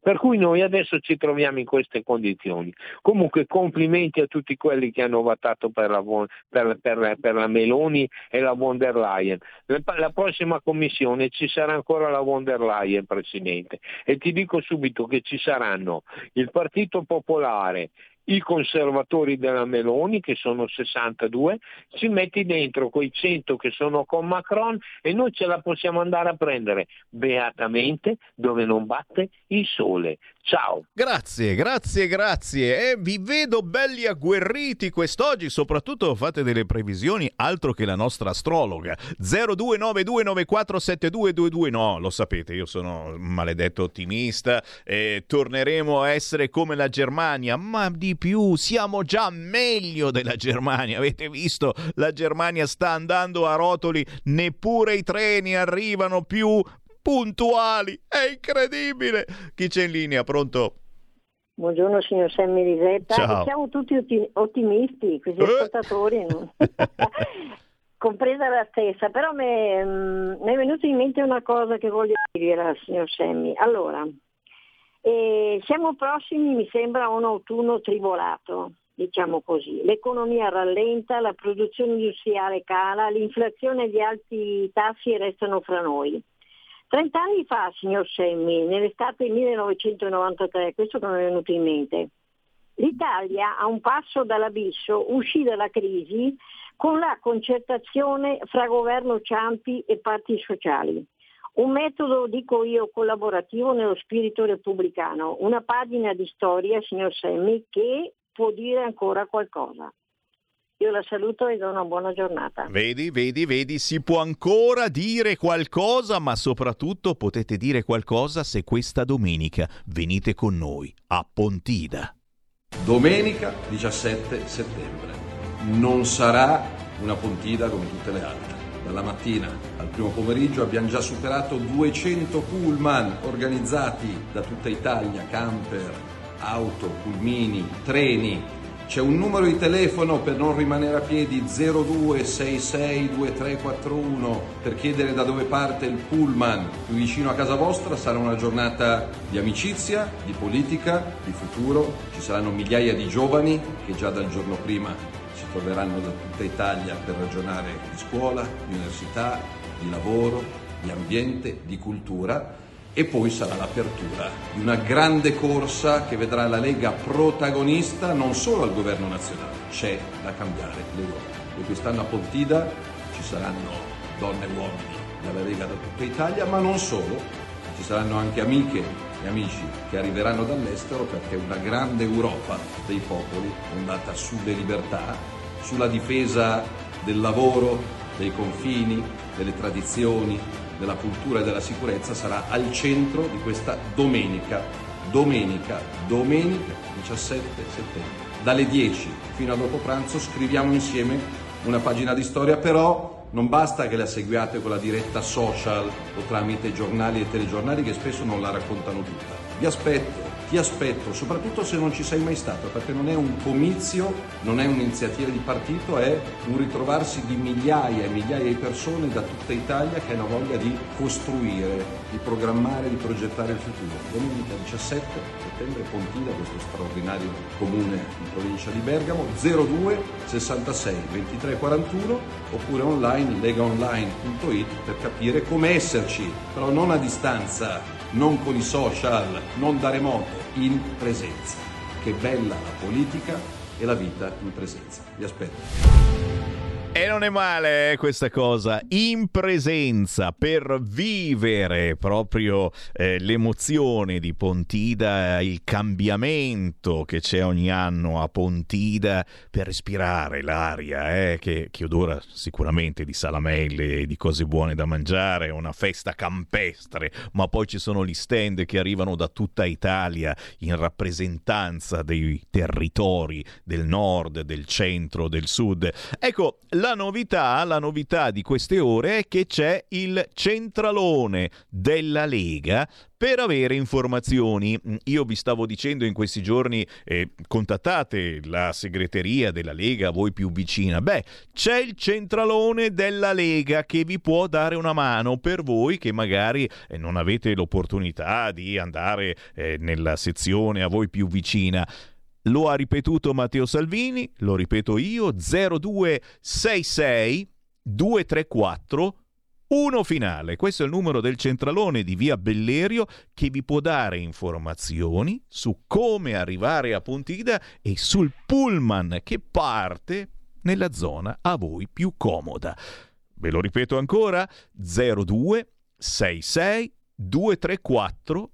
[SPEAKER 15] Per cui noi adesso ci troviamo in queste condizioni. Comunque complimenti a tutti quelli che hanno votato per la, per- per- per la Meloni e la von der Leyen. La prossima commissione ci sarà ancora la von der Leyen, Presidente. E ti dico subito che ci saranno il Partito Popolare, i conservatori della Meloni, che sono 62, ci metti dentro quei 100 che sono con Macron e noi ce la possiamo andare a prendere beatamente dove non batte il sole. Ciao.
[SPEAKER 2] Grazie, grazie, grazie. E vi vedo belli agguerriti quest'oggi, soprattutto fate delle previsioni, altro che la nostra astrologa. 0292947222. No, lo sapete, io sono un maledetto ottimista e torneremo a essere come la Germania, ma di più, siamo già meglio della Germania. Avete visto? La Germania sta andando a rotoli, neppure i treni arrivano più puntuali. È incredibile. Chi c'è in linea? Pronto?
[SPEAKER 16] Buongiorno signor Sammy Lisetta,
[SPEAKER 2] Ciao.
[SPEAKER 16] siamo tutti otti- ottimisti, questi
[SPEAKER 2] Eh.
[SPEAKER 16] ascoltatori, compresa la stessa, però mm, mi è venuta in mente una cosa che voglio dire al signor Sammy. Allora, eh, siamo prossimi, mi sembra, a un autunno tribolato, diciamo così. L'economia rallenta, la produzione industriale cala, l'inflazione e gli alti tassi restano fra noi. Trent'anni fa, signor Semmi, nell'estate 1993, questo che mi è venuto in mente, l'Italia a un passo dall'abisso uscì dalla crisi con la concertazione fra governo Ciampi e parti sociali. Un metodo, dico io, collaborativo nello spirito repubblicano, una pagina di storia, signor Semmi, che può dire ancora qualcosa. Io la saluto e do una buona giornata.
[SPEAKER 2] Vedi, vedi, vedi, si può ancora dire qualcosa, ma soprattutto potete dire qualcosa se questa domenica venite con noi a Pontida.
[SPEAKER 17] Domenica 17 settembre. Non sarà una pontida come tutte le altre. Dalla mattina al primo pomeriggio abbiamo già superato 200 pullman organizzati da tutta Italia, camper, auto, pulmini, treni. C'è un numero di telefono per non rimanere a piedi 02662341 per chiedere da dove parte il pullman più vicino a casa vostra. Sarà una giornata di amicizia, di politica, di futuro. Ci saranno migliaia di giovani che già dal giorno prima si troveranno da tutta Italia per ragionare di scuola, di università, di lavoro, di ambiente, di cultura e poi sarà l'apertura di una grande corsa che vedrà la Lega protagonista non solo al governo nazionale, c'è da cambiare l'Europa. E quest'anno a Pontida ci saranno donne e uomini dalla Lega da tutta Italia, ma non solo, ci saranno anche amiche e amici che arriveranno dall'estero perché una grande Europa dei popoli, fondata sulle libertà, sulla difesa del lavoro, dei confini, delle tradizioni, della cultura e della sicurezza sarà al centro di questa domenica, domenica, domenica 17 settembre. Dalle 10 fino a dopo pranzo scriviamo insieme una pagina di storia, però non basta che la seguiate con la diretta social o tramite giornali e telegiornali che spesso non la raccontano tutta. Vi aspetto, ti aspetto, soprattutto se non ci sei mai stato, perché non è un comizio, non è un'iniziativa di partito, è un ritrovarsi di migliaia e migliaia di persone da tutta Italia che hanno voglia di costruire, di programmare, di progettare il futuro. Domenica 17 settembre Pontida, questo straordinario comune in provincia di Bergamo, 02 66 23 41 oppure online legaonline.it per capire come esserci, però non a distanza, non con i social, non da remoto, in presenza. Che bella la politica e la vita in presenza. Vi aspetto.
[SPEAKER 2] E non è male eh, questa cosa, in presenza per vivere proprio eh, l'emozione di Pontida, il cambiamento che c'è ogni anno a Pontida per respirare l'aria eh, che, che odora sicuramente di salamelle e di cose buone da mangiare, una festa campestre, ma poi ci sono gli stand che arrivano da tutta Italia in rappresentanza dei territori del nord, del centro, del sud. Ecco, la novità, la novità di queste ore è che c'è il centralone della Lega per avere informazioni. Io vi stavo dicendo in questi giorni eh, contattate la segreteria della Lega a voi più vicina. Beh, c'è il centralone della Lega che vi può dare una mano per voi che magari eh, non avete l'opportunità di andare eh, nella sezione a voi più vicina. Lo ha ripetuto Matteo Salvini, lo ripeto io, 0266 234 1 finale. Questo è il numero del centralone di via Bellerio che vi può dare informazioni su come arrivare a Pontida e sul pullman che parte nella zona a voi più comoda. Ve lo ripeto ancora, 0266 234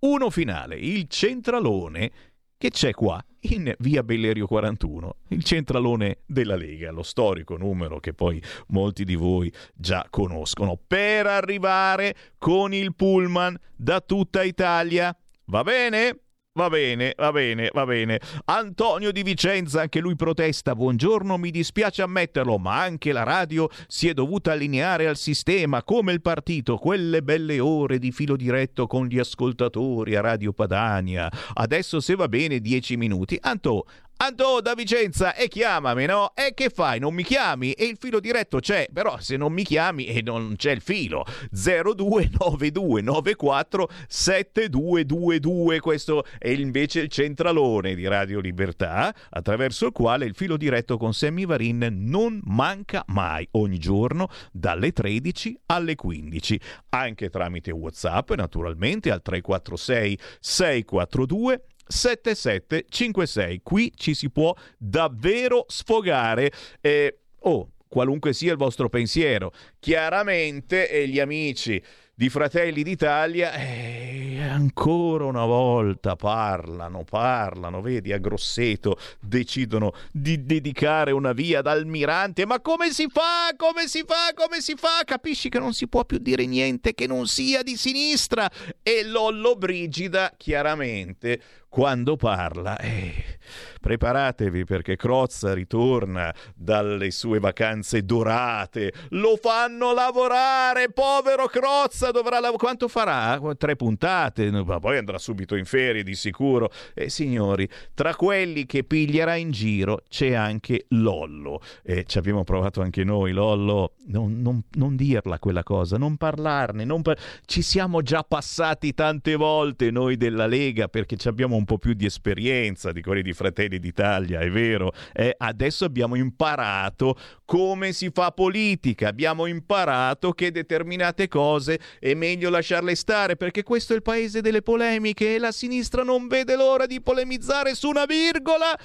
[SPEAKER 2] 1 finale. Il centralone che c'è qua in via Bellerio 41, il centralone della Lega, lo storico numero che poi molti di voi già conoscono, per arrivare con il pullman da tutta Italia. Va bene? Va bene, va bene, va bene. Antonio di Vicenza, anche lui protesta. Buongiorno, mi dispiace ammetterlo, ma anche la radio si è dovuta allineare al sistema, come il partito. Quelle belle ore di filo diretto con gli ascoltatori a Radio Padania. Adesso, se va bene, dieci minuti. Anto, Anto da Vicenza e chiamami, no? E che fai? Non mi chiami? E il filo diretto c'è, però se non mi chiami e non c'è il filo. 029294 7222, questo è invece il centralone di Radio Libertà, attraverso il quale il filo diretto con Sammy Varin non manca mai, ogni giorno dalle 13 alle 15, anche tramite WhatsApp naturalmente al 346 642 7756. Qui ci si può davvero sfogare. Eh, oh, qualunque sia il vostro pensiero. Chiaramente eh, gli amici di Fratelli d'Italia eh, ancora una volta parlano, parlano, vedi, a Grosseto decidono di dedicare una via ad Almirante, ma come si fa? Come si fa? Come si fa? Capisci che non si può più dire niente che non sia di sinistra e Lollo Brigida chiaramente quando parla eh, preparatevi perché Crozza ritorna dalle sue vacanze dorate. Lo fanno lavorare povero Crozza dovrà lavorare quanto farà? tre puntate? Ma poi andrà subito in ferie di sicuro. E signori tra quelli che piglierà in giro c'è anche Lollo. E ci abbiamo provato anche noi Lollo. Non, non, non dirla quella cosa non parlarne non par- ci siamo già passati tante volte noi della Lega perché abbiamo un po' più di esperienza di quelli di Fratelli d'Italia, è vero. Eh, adesso abbiamo imparato come si fa politica, abbiamo imparato che determinate cose è meglio lasciarle stare perché questo è il paese delle polemiche e la sinistra non vede l'ora di polemizzare su una virgola.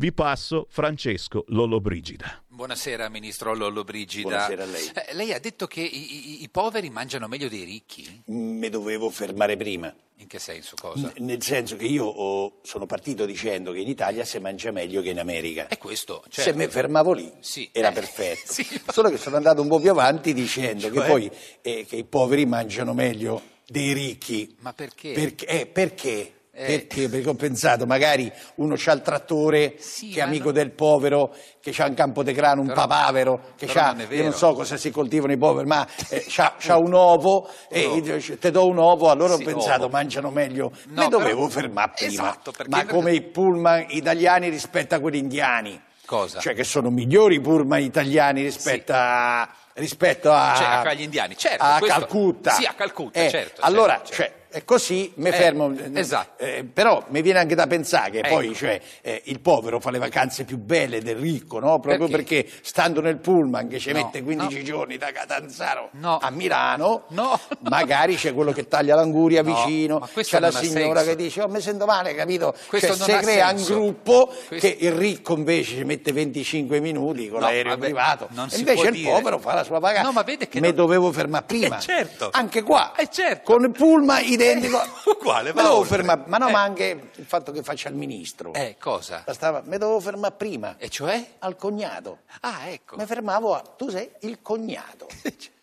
[SPEAKER 2] Vi passo Francesco Lollobrigida.
[SPEAKER 3] Buonasera Ministro Lollobrigida.
[SPEAKER 4] Buonasera a lei.
[SPEAKER 3] Eh, lei ha detto che i, i- i poveri mangiano meglio dei ricchi?
[SPEAKER 4] Mi dovevo fermare prima.
[SPEAKER 3] In che senso? Cosa?
[SPEAKER 4] N- nel senso che io oh, sono partito dicendo che in Italia si mangia meglio che in America.
[SPEAKER 3] È questo,
[SPEAKER 4] Se
[SPEAKER 3] certo.
[SPEAKER 4] mi fermavo lì
[SPEAKER 3] Sì.
[SPEAKER 4] era
[SPEAKER 3] Eh,
[SPEAKER 4] perfetto.
[SPEAKER 3] sì.
[SPEAKER 4] Solo che sono andato un po' più avanti dicendo
[SPEAKER 3] Cioè?
[SPEAKER 4] che poi eh, che i poveri mangiano meglio dei ricchi.
[SPEAKER 3] Ma perché?
[SPEAKER 4] Perché? eh, perché?
[SPEAKER 3] Eh.
[SPEAKER 4] Perché? Perché ho pensato, magari uno c'ha il trattore
[SPEAKER 3] Sì,
[SPEAKER 4] che è amico
[SPEAKER 3] no-
[SPEAKER 4] del povero, che c'ha un campo de grano, un
[SPEAKER 3] Però-
[SPEAKER 4] papavero, che c'ha,
[SPEAKER 3] non
[SPEAKER 4] io non so cosa si coltivano i poveri, ma eh, c'ha, c'ha un ovo e io te do un ovo, allora
[SPEAKER 3] Sì,
[SPEAKER 4] ho pensato,
[SPEAKER 3] ovo.
[SPEAKER 4] mangiano meglio.
[SPEAKER 3] No,
[SPEAKER 4] Mi dovevo fermare prima,
[SPEAKER 3] Esatto, perché
[SPEAKER 4] ma
[SPEAKER 3] in
[SPEAKER 4] come i pullman italiani rispetto a quelli indiani.
[SPEAKER 3] Cosa?
[SPEAKER 4] Cioè che sono migliori i pullman italiani rispetto a... Rispetto a,
[SPEAKER 3] Cioè, agli indiani, certo.
[SPEAKER 4] a
[SPEAKER 3] questo-
[SPEAKER 4] Calcutta.
[SPEAKER 3] Sì, a Calcutta,
[SPEAKER 4] Eh,
[SPEAKER 3] certo.
[SPEAKER 4] Allora,
[SPEAKER 3] certo,
[SPEAKER 4] cioè, E così mi
[SPEAKER 3] Eh,
[SPEAKER 4] fermo.
[SPEAKER 3] esatto.
[SPEAKER 4] Eh, però mi viene anche da pensare che
[SPEAKER 3] Ecco.
[SPEAKER 4] poi cioè, eh, il povero fa le vacanze più belle del ricco, no? Proprio
[SPEAKER 3] Perché?
[SPEAKER 4] perché, stando nel pullman che ci
[SPEAKER 3] No,
[SPEAKER 4] mette 15
[SPEAKER 3] no.
[SPEAKER 4] giorni da Catanzaro
[SPEAKER 3] No.
[SPEAKER 4] a Milano,
[SPEAKER 3] No.
[SPEAKER 4] magari c'è quello che taglia l'anguria
[SPEAKER 3] No,
[SPEAKER 4] vicino, c'è la signora
[SPEAKER 3] senso.
[SPEAKER 4] che dice oh mi sento male, capito?
[SPEAKER 3] Questo
[SPEAKER 4] Cioè,
[SPEAKER 3] ha
[SPEAKER 4] crea un
[SPEAKER 3] senso.
[SPEAKER 4] gruppo
[SPEAKER 3] Questo-
[SPEAKER 4] che il ricco invece ci mette 25 minuti con l'aereo
[SPEAKER 3] vabbè,
[SPEAKER 4] privato, invece il
[SPEAKER 3] dire.
[SPEAKER 4] povero fa la sua vacanza.
[SPEAKER 3] No, ma vede che
[SPEAKER 4] Mi
[SPEAKER 3] non-
[SPEAKER 4] dovevo fermare prima.
[SPEAKER 3] Eh, certo.
[SPEAKER 4] Anche qua.
[SPEAKER 3] Eh, certo.
[SPEAKER 4] Con il pullman identico.
[SPEAKER 3] Uguale,
[SPEAKER 4] Mi
[SPEAKER 3] va
[SPEAKER 4] dovevo fermare, ma no,
[SPEAKER 3] Eh.
[SPEAKER 4] ma anche il fatto che faccia il ministro.
[SPEAKER 3] Eh, cosa?
[SPEAKER 4] Bastava, mi dovevo fermare prima.
[SPEAKER 3] E cioè?
[SPEAKER 4] Al cognato.
[SPEAKER 3] Ah, ecco.
[SPEAKER 4] Mi fermavo a, tu sei il cognato.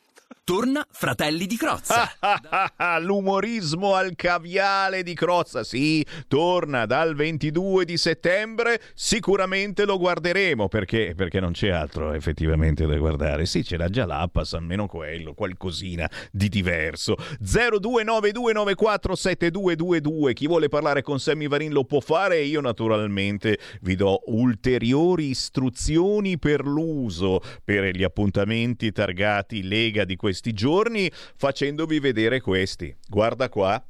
[SPEAKER 14] Torna Fratelli di Crozza.
[SPEAKER 2] L'umorismo al caviale di Crozza, sì, torna dal 22 di settembre, sicuramente lo guarderemo perché, perché non c'è altro effettivamente da guardare. Sì, c'era già l'Appas, almeno quello, qualcosina di diverso. 0292947222, chi vuole parlare con Sammy Varin lo può fare e io naturalmente vi do ulteriori istruzioni per l'uso per gli appuntamenti targati Lega di questi giorni facendovi vedere questi. Guarda qua.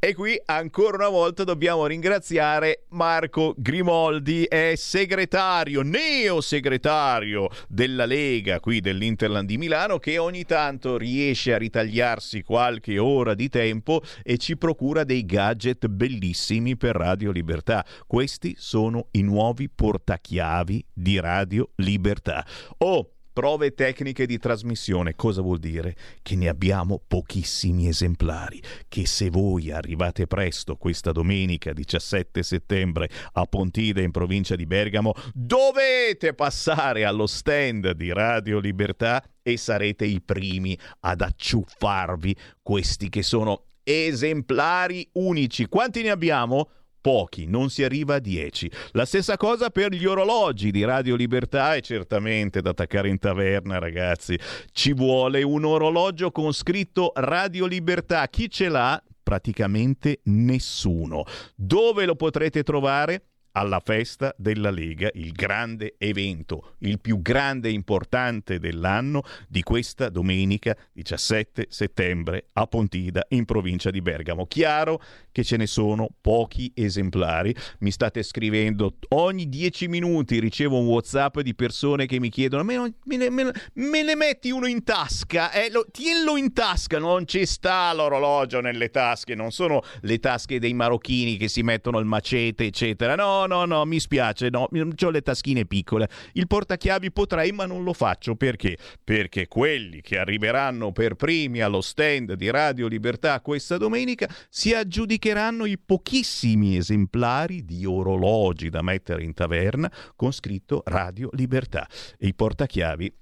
[SPEAKER 2] E qui ancora una volta dobbiamo ringraziare Marco Grimoldi, è segretario, neosegretario della Lega qui dell'Interland di Milano che ogni tanto riesce a ritagliarsi qualche ora di tempo e ci procura dei gadget bellissimi per Radio Libertà. Questi sono i nuovi portachiavi di Radio Libertà. Oh, Prove tecniche di trasmissione, cosa vuol dire? Che ne abbiamo pochissimi esemplari, che se voi arrivate presto questa domenica 17 settembre a Pontida in provincia di Bergamo, dovete passare allo stand di Radio Libertà e sarete i primi ad acciuffarvi questi che sono esemplari unici. Quanti ne abbiamo? Pochi, non si arriva a 10. La stessa cosa per gli orologi di Radio Libertà e certamente da attaccare in taverna, ragazzi. Ci vuole un orologio con scritto Radio Libertà. Chi ce l'ha? Praticamente nessuno. Dove lo potrete trovare? Alla festa della Lega, il grande evento, il più grande e importante dell'anno di questa domenica 17 settembre a Pontida in provincia di Bergamo. Chiaro che ce ne sono pochi esemplari, mi state scrivendo ogni 10 minuti ricevo un WhatsApp di persone che mi chiedono me, non- me ne, me me ne metti uno in tasca, eh, lo- tienilo in tasca, non ci sta l'orologio nelle tasche, non sono le tasche dei marocchini che si mettono il macete eccetera, no no no mi spiace, no, ho le taschine piccole, il portachiavi potrei ma non lo faccio perché? Perché quelli che arriveranno per primi allo stand di Radio Libertà questa domenica si aggiudicheranno i pochissimi esemplari di orologi da mettere in taverna con scritto Radio Libertà e i portachiavi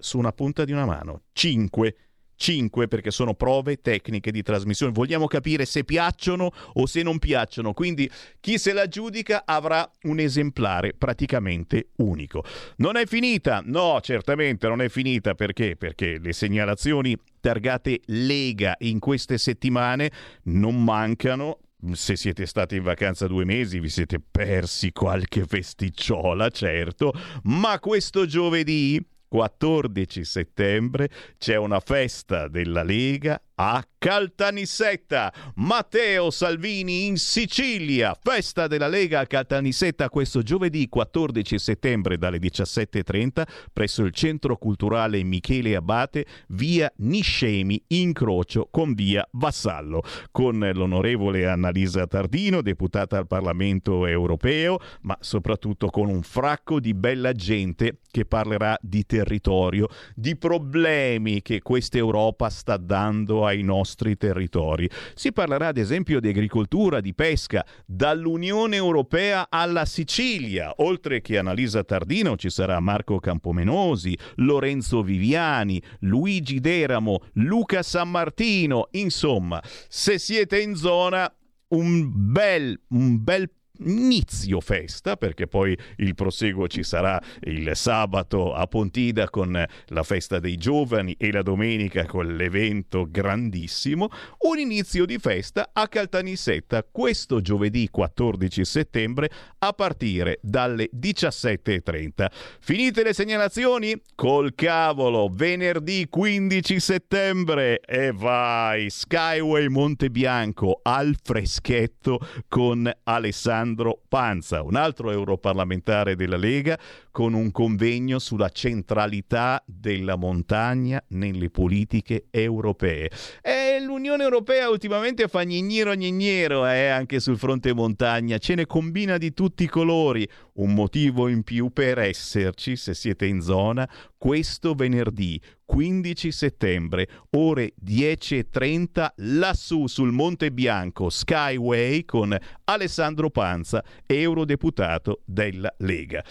[SPEAKER 2] su una punta di una mano. 5. 5 perché sono prove tecniche di trasmissione. Vogliamo capire se piacciono o se non piacciono. Quindi chi se la giudica avrà un esemplare praticamente unico. Non è finita? No, certamente non è finita perché? Perché le segnalazioni targate Lega in queste settimane non mancano se siete stati in vacanza due mesi vi siete persi qualche festicciola, certo, ma questo giovedì 14 settembre c'è una festa della Lega a Caltanissetta. Matteo Salvini in Sicilia. Festa della Lega a Caltanissetta questo giovedì 14 settembre dalle 17.30 presso il Centro Culturale Michele Abate, via Niscemi, incrocio con via Vassallo, con l'onorevole Annalisa Tardino, deputata al Parlamento europeo, ma soprattutto con un fracco di bella gente che parlerà di territorio, di problemi che questa Europa sta dando ai nostri territori. Si parlerà ad esempio di agricoltura, di pesca, dall'Unione Europea alla Sicilia. Oltre che Annalisa Tardino ci sarà Marco Campomenosi, Lorenzo Viviani, Luigi Deramo, Luca San Martino. Insomma, se siete in zona, un bel, un bel inizio festa, perché poi il proseguo ci sarà il sabato a Pontida con la festa dei giovani e la domenica con l'evento grandissimo, un inizio di festa a Caltanissetta questo giovedì 14 settembre a partire dalle 17.30. Finite le segnalazioni? Col cavolo, venerdì 15 settembre e vai, Skyway Montebianco al freschetto con Alessandro Panza, un altro europarlamentare della Lega, con un convegno sulla centralità della montagna nelle politiche europee. E l'Unione Europea ultimamente fa gnignero gnignero eh, anche sul fronte montagna, ce ne combina di tutti i colori, un motivo in più per esserci se siete in zona questo venerdì 15 settembre, ore 10.30, lassù sul Monte Bianco, Skyway con Alessandro Panza, eurodeputato della Lega.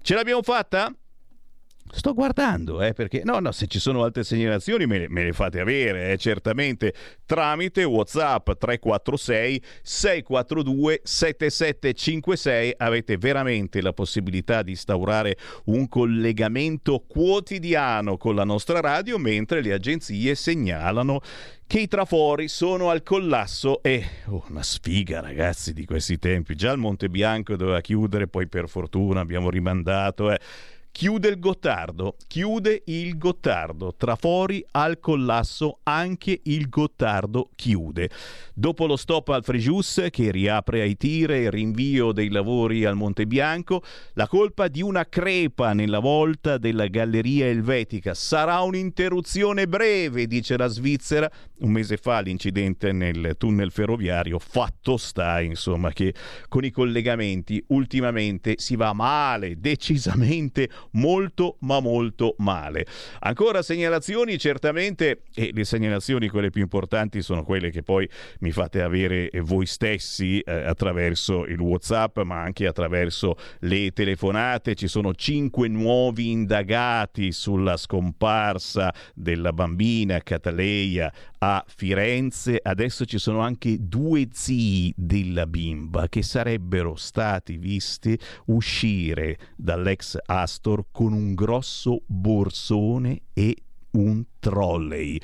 [SPEAKER 2] Ce l'abbiamo fatta? Sto guardando, eh, perché no, no, se ci sono altre segnalazioni me le, me le fate avere, eh, certamente tramite WhatsApp 346 642 7756 avete veramente la possibilità di instaurare un collegamento quotidiano con la nostra radio mentre le agenzie segnalano che i trafori sono al collasso e oh, una sfiga ragazzi di questi tempi, già il Monte Bianco doveva chiudere, poi per fortuna abbiamo rimandato, eh. Chiude il Gottardo, chiude il Gottardo, trafori al collasso, anche il Gottardo chiude. Dopo lo stop al Frejus che riapre ai tire e rinvio dei lavori al Monte Bianco, la colpa di una crepa nella volta della Galleria Elvetica. Sarà un'interruzione breve, dice la Svizzera. Un mese fa l'incidente nel tunnel ferroviario, fatto sta insomma che con i collegamenti ultimamente si va male, decisamente molto ma molto male. Ancora segnalazioni certamente e le segnalazioni quelle più importanti sono quelle che poi mi fate avere voi stessi eh, attraverso il Whatsapp ma anche attraverso le telefonate. Ci sono cinque nuovi indagati sulla scomparsa della bambina Cataleia a Firenze. Adesso ci sono anche due zii della bimba che sarebbero stati visti uscire dall'ex Astor con un grosso borsone e un trolley.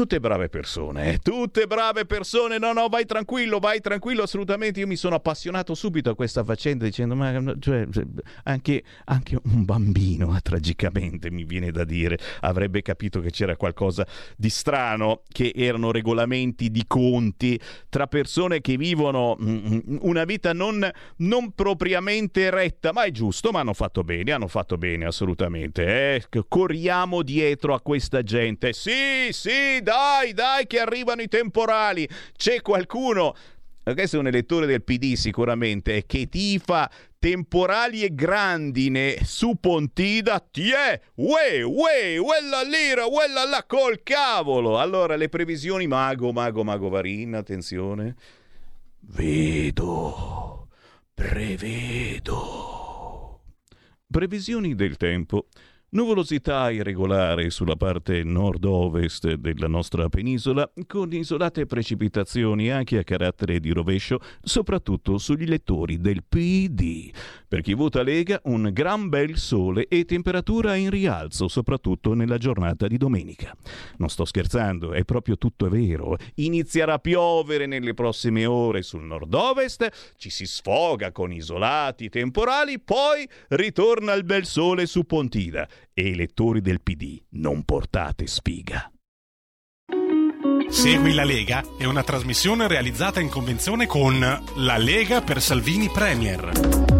[SPEAKER 2] Tutte brave persone, eh? tutte brave persone. No, no, vai tranquillo, vai tranquillo. Assolutamente. Io mi sono appassionato subito a questa faccenda dicendo: Ma cioè, anche, anche un bambino, eh, tragicamente mi viene da dire, avrebbe capito che c'era qualcosa di strano, che erano regolamenti di conti tra persone che vivono mm, una vita non, non propriamente retta, ma è giusto. Ma hanno fatto bene, hanno fatto bene, assolutamente. Eh? Corriamo dietro a questa gente. Sì, sì, dai, dai, che arrivano i temporali. C'è qualcuno. Questo è un elettore del PD sicuramente che tifa temporali e grandine su Pontida, tiè, uè, uè, quella lira, quella là col cavolo. Allora, le previsioni, mago, mago, mago Varin, attenzione. Vedo, prevedo. Previsioni del tempo. Nuvolosità irregolare sulla parte nord-ovest della nostra penisola, con isolate precipitazioni anche a carattere di rovescio, soprattutto sugli lettori del PD. Per chi vota Lega, un gran bel sole e temperatura in rialzo, soprattutto nella giornata di domenica. Non sto scherzando, è proprio tutto vero. Inizierà a piovere nelle prossime ore sul nord-ovest, ci si sfoga con isolati temporali, poi ritorna il bel sole su Pontida e elettori del PD non portate sfiga.
[SPEAKER 9] Segui la Lega è una trasmissione realizzata in convenzione con La Lega per Salvini Premier.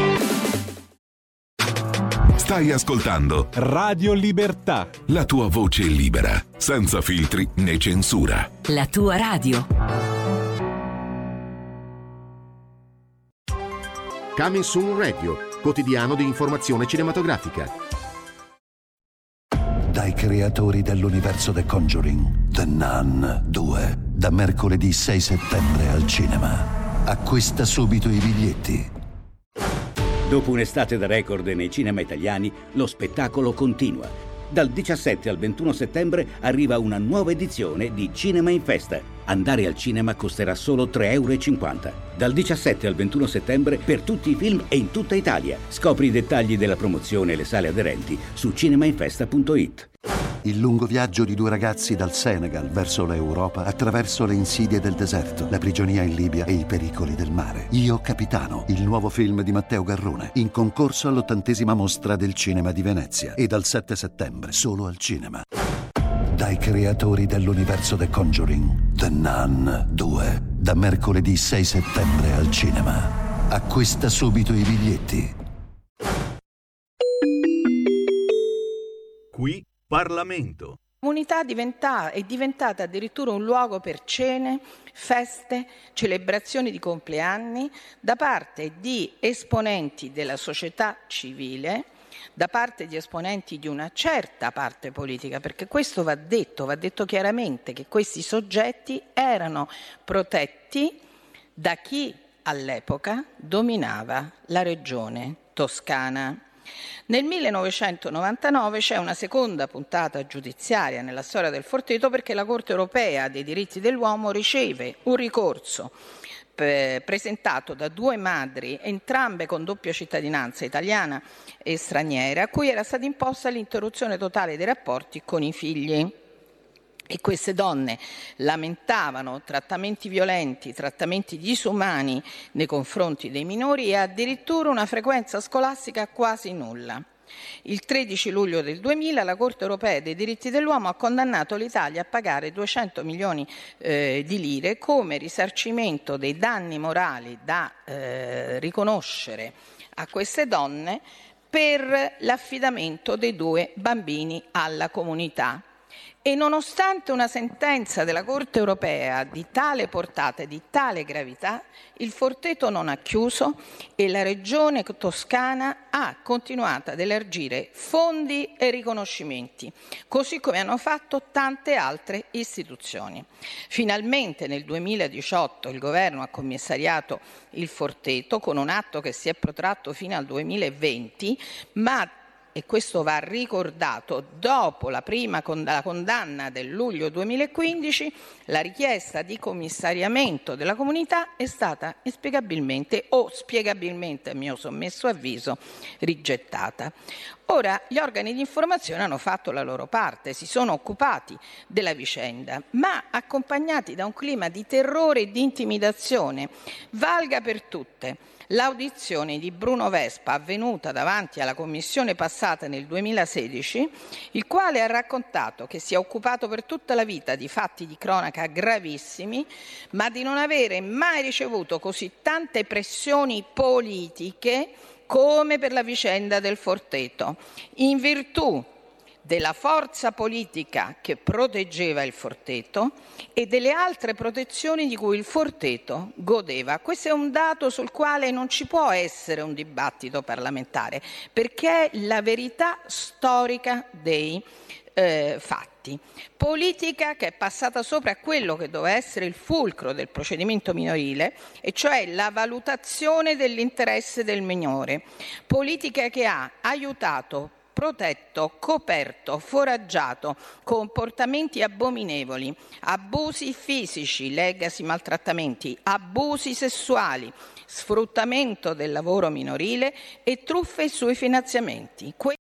[SPEAKER 8] Stai ascoltando
[SPEAKER 9] Radio Libertà.
[SPEAKER 8] la tua voce libera, senza filtri né censura.
[SPEAKER 18] La tua radio.
[SPEAKER 11] Coming Soon Radio,
[SPEAKER 18] quotidiano di informazione cinematografica.
[SPEAKER 19] Dai creatori dell'universo The Conjuring, The Nun 2, da mercoledì 6 settembre al cinema. Acquista subito i biglietti.
[SPEAKER 20] Dopo un'estate da record nei cinema italiani, lo spettacolo continua. Dal 17 al 21 settembre arriva una nuova edizione di Cinema in Festa. Andare al cinema costerà solo 3,50 euro. Dal 17 al 21 settembre per tutti i film e in tutta Italia. Scopri i dettagli della promozione e le sale aderenti su cinemainfesta.it.
[SPEAKER 19] Il lungo viaggio di due ragazzi dal Senegal verso l'Europa attraverso le insidie del deserto, la prigionia in Libia e i pericoli del mare. Io Capitano, il nuovo film di Matteo Garrone, in concorso all'ottantesima mostra del cinema di Venezia e dal 7 settembre solo al cinema. Dai creatori dell'universo The Conjuring, The Nun 2, da mercoledì 6 settembre al cinema. Acquista subito i biglietti.
[SPEAKER 10] Qui Parlamento.
[SPEAKER 12] Diventa- è diventata addirittura un luogo per cene, feste, celebrazioni di compleanni da parte di esponenti della società civile, da parte di esponenti di una certa parte politica, perché questo va detto, va detto chiaramente che questi soggetti erano protetti da chi all'epoca dominava la regione toscana. Nel 1999 c'è una seconda puntata giudiziaria nella storia del Forteto perché la Corte europea dei diritti dell'uomo riceve un ricorso eh, presentato da due madri, entrambe con doppia cittadinanza italiana e straniera, a cui era stata imposta l'interruzione totale dei rapporti con i figli. E queste donne lamentavano trattamenti violenti, trattamenti disumani nei confronti dei minori e addirittura una frequenza scolastica quasi nulla. Il 13 luglio del 2000 la Corte europea dei diritti dell'uomo ha condannato l'Italia a pagare 200 milioni eh, di lire come risarcimento dei danni morali da eh, riconoscere a queste donne per l'affidamento dei due bambini alla comunità. E nonostante una sentenza della Corte europea di tale portata e di tale gravità, il Forteto non ha chiuso e la Regione Toscana ha continuato ad elargire fondi e riconoscimenti, così come hanno fatto tante altre istituzioni. Finalmente nel 2018 il Governo ha commissariato il Forteto con un atto che si è protratto fino al 2020, ma e questo va ricordato, dopo la prima condanna del luglio 2015, la richiesta di commissariamento della comunità è stata inspiegabilmente o spiegabilmente, a mio sommesso avviso, rigettata. Ora, gli organi di informazione hanno fatto la loro parte, si sono occupati della vicenda, ma accompagnati da un clima di terrore e di intimidazione, valga per tutte l'audizione di Bruno Vespa avvenuta davanti alla commissione passata nel 2016, il quale ha raccontato che si è occupato per tutta la vita di fatti di cronaca gravissimi, ma di non avere mai ricevuto così tante pressioni politiche come per la vicenda del Forteto, in virtù della forza politica che proteggeva il Forteto e delle altre protezioni di cui il Forteto godeva. Questo è un dato sul quale non ci può essere un dibattito parlamentare, perché è la verità storica dei eh, fatti. Politica che è passata sopra a quello che doveva essere il fulcro del procedimento minorile, e cioè la valutazione dell'interesse del minore. Politica che ha aiutato protetto, coperto, foraggiato comportamenti abominevoli, abusi fisici, legacy maltrattamenti, abusi sessuali, sfruttamento del lavoro minorile e truffe sui finanziamenti. Que-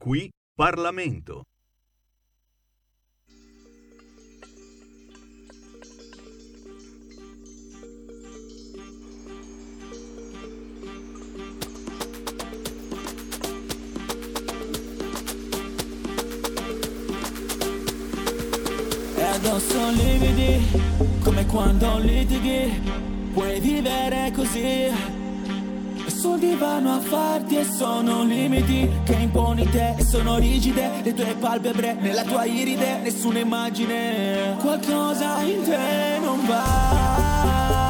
[SPEAKER 10] Qui Parlamento.
[SPEAKER 14] Ricordo solividi come quando litighi. Puoi vivere così sul divano a farti e sono limiti che imponi te e sono rigide. Le tue palpebre nella tua iride nessuna immagine qualcosa in te non va.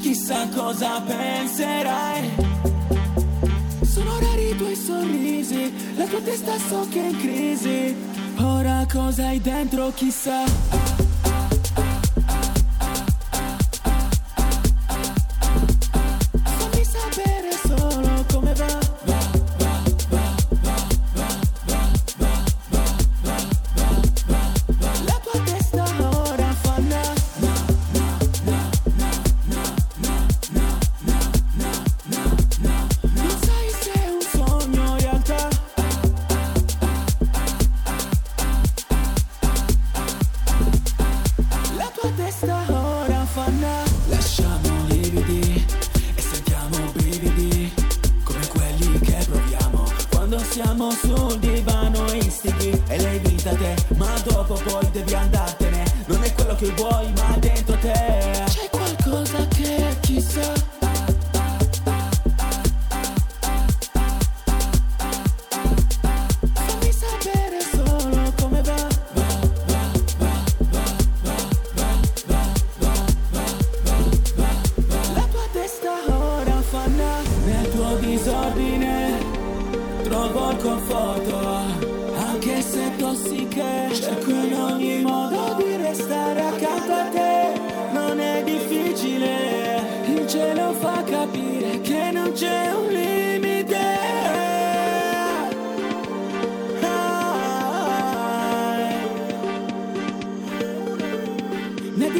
[SPEAKER 14] Chissà cosa penserai. Sono rari i tuoi sorrisi, la tua testa so che è in crisi. Ora cosa hai dentro, chissà.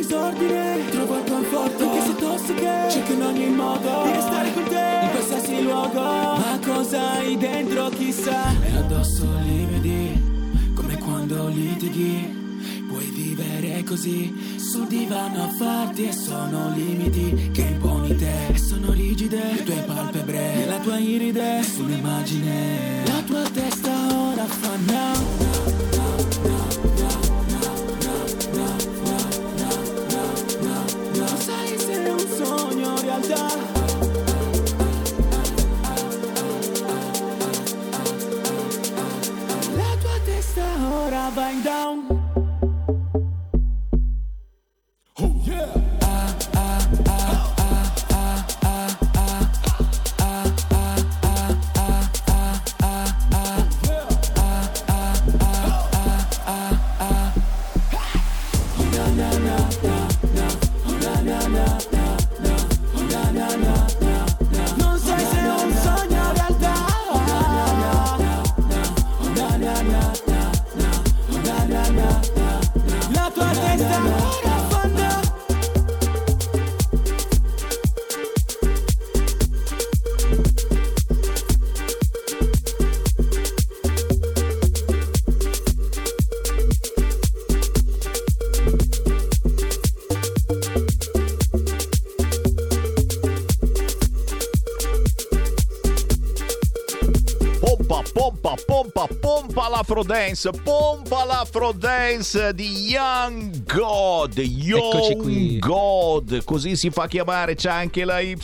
[SPEAKER 14] Disordine. Trovo il conforto. Anche se tossiche Cerco in ogni modo Di restare con te In qualsiasi luogo. Ma cosa hai dentro chissà. E addosso lividi Come quando litighi. Puoi vivere così Sul divano a farti. E sono limiti Che imponi te. E sono rigide Le tue palpebre E la tua iride Sull'immagine. La tua testa ora fa now Prudência. Pô,
[SPEAKER 2] pompa l'Afrodance di Young God, Young
[SPEAKER 21] qui.
[SPEAKER 2] God, così si fa chiamare, c'è anche la Y.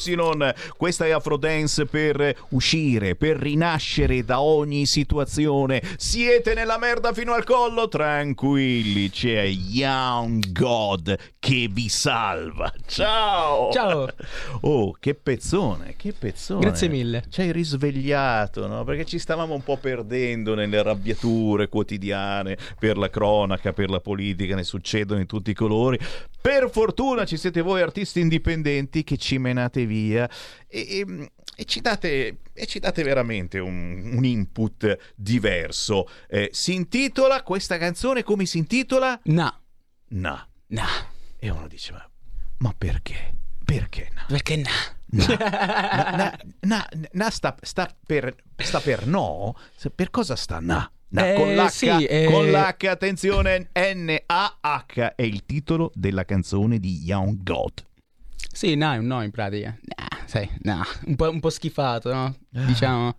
[SPEAKER 2] Questa è Afrodance per uscire, per rinascere da ogni situazione. Siete nella merda fino al collo? Tranquilli, c'è Young God che vi salva. Ciao!
[SPEAKER 21] Ciao.
[SPEAKER 2] Oh, che pezzone, che pezzone.
[SPEAKER 21] Grazie mille.
[SPEAKER 2] Ci hai risvegliato, no? Perché ci stavamo un po' perdendo nelle arrabbiature quotidiane per la cronaca, per la politica, ne succedono in tutti i colori. Per fortuna ci siete voi artisti indipendenti che ci menate via e, e- e ci, date, e ci date veramente un, un input diverso. Eh, si intitola questa canzone come si intitola?
[SPEAKER 21] Na.
[SPEAKER 2] Na.
[SPEAKER 21] Na.
[SPEAKER 2] E uno dice ma, ma perché? Perché na?
[SPEAKER 21] Perché na?
[SPEAKER 2] Na, na, na, na sta, sta per, sta per no? Per cosa sta na? Na,
[SPEAKER 21] Eh,
[SPEAKER 2] con l'H,
[SPEAKER 21] sì, eh.
[SPEAKER 2] con l'H, attenzione, N-A-H è il titolo della canzone di Young God.
[SPEAKER 21] Sì, no, è un no in pratica. Nah, sai, nah, un po', un po' schifato, no?
[SPEAKER 2] Ah.
[SPEAKER 21] Diciamo.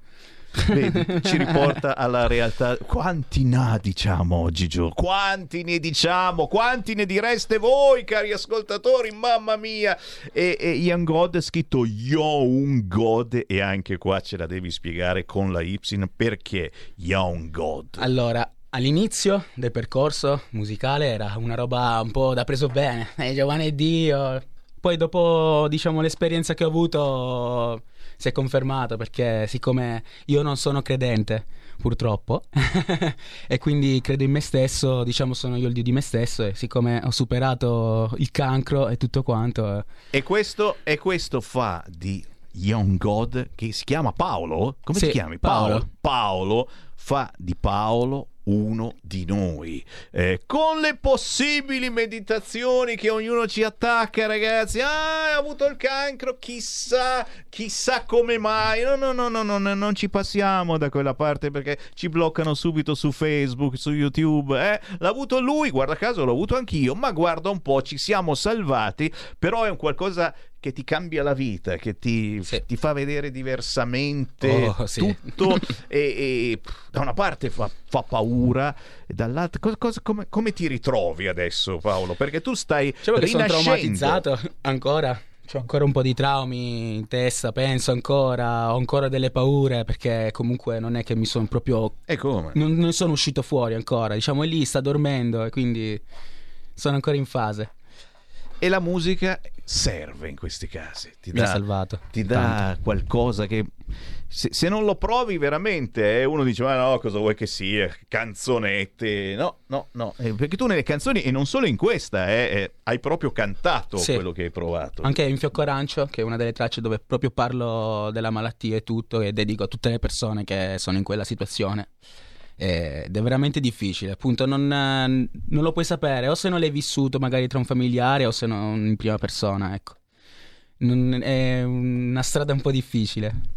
[SPEAKER 2] Vedi, ci riporta alla realtà. Quanti na diciamo oggi, Gio? Quanti ne diciamo? Quanti ne direste voi, cari ascoltatori? Mamma mia! E, e Young God è scritto Young God e anche qua ce la devi spiegare con la Y perché Young God.
[SPEAKER 21] Allora, all'inizio del percorso musicale era una roba un po' da preso bene. Eh, Giovanni Dio, poi dopo diciamo l'esperienza che ho avuto si è confermato perché siccome io non sono credente purtroppo e quindi credo in me stesso, diciamo sono io il dio di me stesso e siccome ho superato il cancro e tutto quanto... eh,
[SPEAKER 2] E questo, e questo fa di Young God, che si chiama Paolo? Come
[SPEAKER 21] Sì,
[SPEAKER 2] ti chiami?
[SPEAKER 21] Paolo.
[SPEAKER 2] Paolo fa di Paolo uno di noi. Eh, con le possibili meditazioni che ognuno ci attacca, ragazzi. Ah, hai avuto il cancro, chissà, chissà come mai. No, no, no, no, no, no, non ci passiamo da quella parte perché ci bloccano subito su Facebook, su YouTube. Eh? L'ha avuto lui, guarda caso l'ho avuto anch'io, ma guarda un po', ci siamo salvati, però è un qualcosa che ti cambia la vita, che ti, ti fa vedere diversamente
[SPEAKER 21] Oh, sì.
[SPEAKER 2] tutto e, e, da una parte fa, fa paura e dall'altra cosa- cosa- come, come ti ritrovi adesso Paolo? Perché tu stai
[SPEAKER 21] Diciamo che sono
[SPEAKER 2] rinascendo.
[SPEAKER 21] traumatizzato ancora. Ho ancora un po' di traumi in testa, penso ancora, ho ancora delle paure perché comunque non è che mi sono proprio...
[SPEAKER 2] E come?
[SPEAKER 21] Non, non sono uscito fuori ancora, diciamo è lì, sta dormendo e quindi sono ancora in fase.
[SPEAKER 2] E la musica serve in questi casi. Ti dà,
[SPEAKER 21] salvato,
[SPEAKER 2] Ti dà qualcosa che... Se, se non lo provi veramente, eh, uno dice: Ma no, cosa vuoi che sia? Canzonette. No, no, no. Eh, perché tu nelle canzoni, e non solo in questa, eh, eh, hai proprio cantato
[SPEAKER 21] Sì.
[SPEAKER 2] quello che hai provato.
[SPEAKER 21] Anche in Fiocco Arancio, che è una delle tracce dove proprio parlo della malattia e tutto, e dedico a tutte le persone che sono in quella situazione. Ed è veramente difficile, appunto, non, eh, non lo puoi sapere, o se non l'hai vissuto magari tra un familiare o se non in prima persona, ecco. Non- è una strada un po' difficile.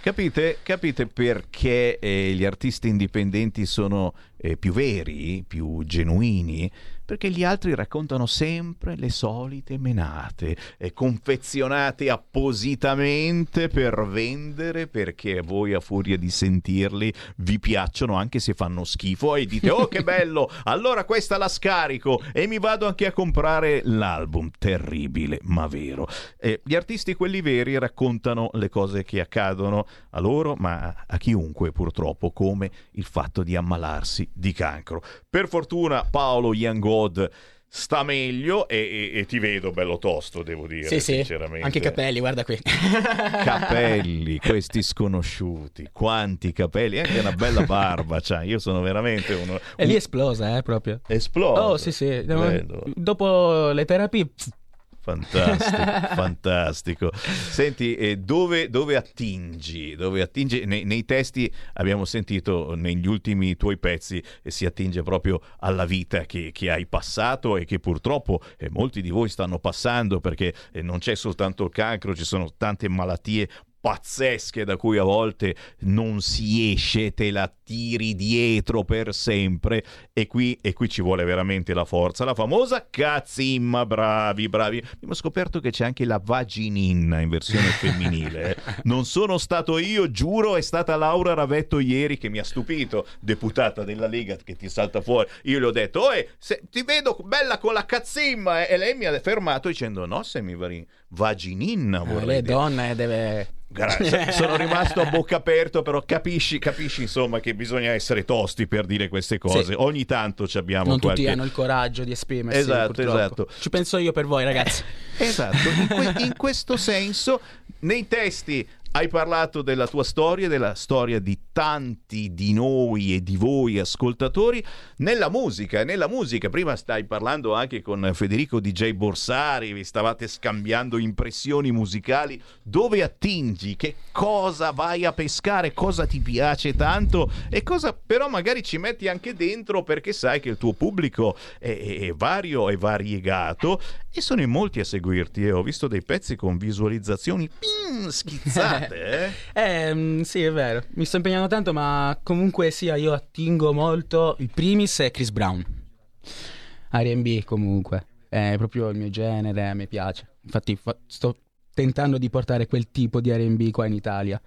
[SPEAKER 2] Capite, capite perché eh, gli artisti indipendenti sono eh, più veri, più genuini? Perché gli altri raccontano sempre le solite menate, eh, confezionate appositamente per vendere, perché voi a furia di sentirli vi piacciono anche se fanno schifo e dite oh che bello, allora questa la scarico e mi vado anche a comprare l'album. Terribile, ma vero. Eh, gli artisti, quelli veri, raccontano le cose che accadono a loro, ma a chiunque purtroppo, come il fatto di ammalarsi di cancro. Per fortuna Paolo Young God sta meglio e, e- e ti vedo bello tosto, devo dire,
[SPEAKER 21] Sì, sì,
[SPEAKER 2] sinceramente.
[SPEAKER 21] anche i capelli, guarda qui.
[SPEAKER 2] Capelli, questi sconosciuti, quanti capelli, anche una bella barba, c'ha. io sono veramente uno...
[SPEAKER 21] E lì esplosa, eh, proprio.
[SPEAKER 2] Esplosa.
[SPEAKER 21] Oh, sì, sì.
[SPEAKER 2] Bello.
[SPEAKER 21] Dopo le terapie... pff,
[SPEAKER 2] Fantastico, fantastico. Senti, eh, dove, dove attingi? Dove attingi? Nei, nei testi abbiamo sentito negli ultimi tuoi pezzi eh, si attinge proprio alla vita che, che hai passato e che purtroppo eh, molti di voi stanno passando perché eh, non c'è soltanto il cancro, ci sono tante malattie pazzesche da cui a volte non si esce, te la tiri dietro per sempre e qui, e qui ci vuole veramente la forza, la famosa cazzimma, bravi, bravi. Abbiamo scoperto che c'è anche la vagininna in versione femminile. eh. Non sono stato io, giuro, è stata Laura Ravetto ieri che mi ha stupito, deputata della Lega che ti salta fuori. Io le ho detto, "Oe, se- ti vedo bella con la cazzimma" eh." e lei mi ha fermato dicendo "No, semi vagininna
[SPEAKER 21] eh,
[SPEAKER 2] vorrei
[SPEAKER 21] lei è
[SPEAKER 2] dire."
[SPEAKER 21] donna e deve...
[SPEAKER 2] Grazie. Sono rimasto a bocca aperta, però capisci, capisci insomma che bisogna essere tosti per dire queste cose.
[SPEAKER 21] Sì.
[SPEAKER 2] Ogni tanto ci abbiamo
[SPEAKER 21] Non
[SPEAKER 2] qualche...
[SPEAKER 21] tutti hanno il coraggio di esprimersi.
[SPEAKER 2] Esatto,
[SPEAKER 21] purtroppo.
[SPEAKER 2] esatto.
[SPEAKER 21] Ci penso io per voi, ragazzi.
[SPEAKER 2] Esatto, in, que- in questo senso, nei testi hai parlato della tua storia, della storia di tanti di noi e di voi ascoltatori, nella musica, nella musica, prima stai parlando anche con Federico DJ Borsari, vi stavate scambiando impressioni musicali, dove attingi, che cosa vai a pescare, cosa ti piace tanto? E cosa però magari ci metti anche dentro perché sai che il tuo pubblico è, è- vario e variegato e sono in molti a seguirti e ho visto dei pezzi con visualizzazioni pim, schizzate. Eh?
[SPEAKER 21] Eh, sì, è vero. Mi sto impegnando tanto, ma comunque sia, io attingo molto. Il primis è Chris Brown. RB comunque. È proprio il mio genere, mi piace. Infatti fa- sto tentando di portare quel tipo di RB qua in Italia.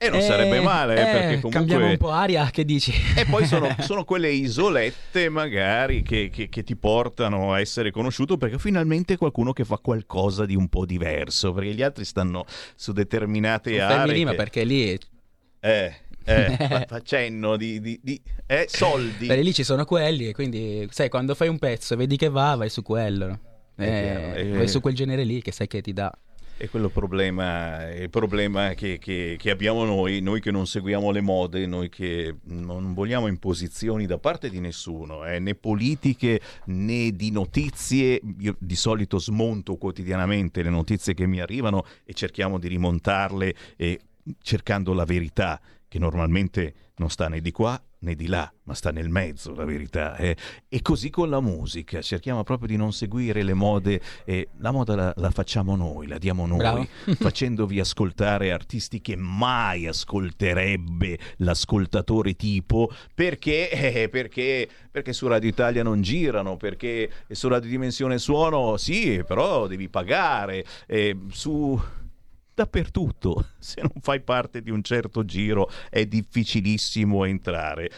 [SPEAKER 2] E non sarebbe male, eh, perché comunque-
[SPEAKER 21] Cambiamo un po' aria, che dici?
[SPEAKER 2] E poi sono, sono quelle isolette magari che, che- che ti portano a essere conosciuto perché finalmente qualcuno che fa qualcosa di un po' diverso, perché gli altri stanno su determinate
[SPEAKER 21] Fermi
[SPEAKER 2] aree.
[SPEAKER 21] lì, ma
[SPEAKER 2] che-
[SPEAKER 21] perché lì...
[SPEAKER 2] Eh, eh, fa- facendo di, di- di- eh, soldi.
[SPEAKER 21] Perché lì ci sono quelli e quindi, sai, quando fai un pezzo e vedi che va, vai su quello. Eh, vai su quel genere lì che sai che ti dà.
[SPEAKER 2] È quello problema, è il problema che, che- che abbiamo noi, noi che non seguiamo le mode, noi che non vogliamo imposizioni da parte di nessuno, eh, né politiche né di notizie. Io di solito smonto quotidianamente le notizie che mi arrivano e cerchiamo di rimontarle eh, cercando la verità, che normalmente non sta né di qua né di là, ma sta nel mezzo la verità. eh. E così con la musica, cerchiamo proprio di non seguire le mode, e la moda la, la facciamo noi, la diamo noi,
[SPEAKER 21] Bravo.
[SPEAKER 2] facendovi ascoltare artisti che mai ascolterebbe l'ascoltatore tipo, perché, eh, perché, perché su Radio Italia non girano, perché su Radio Dimensione Suono sì, però devi pagare, eh, su dappertutto. Se non fai parte di un certo giro è difficilissimo entrare.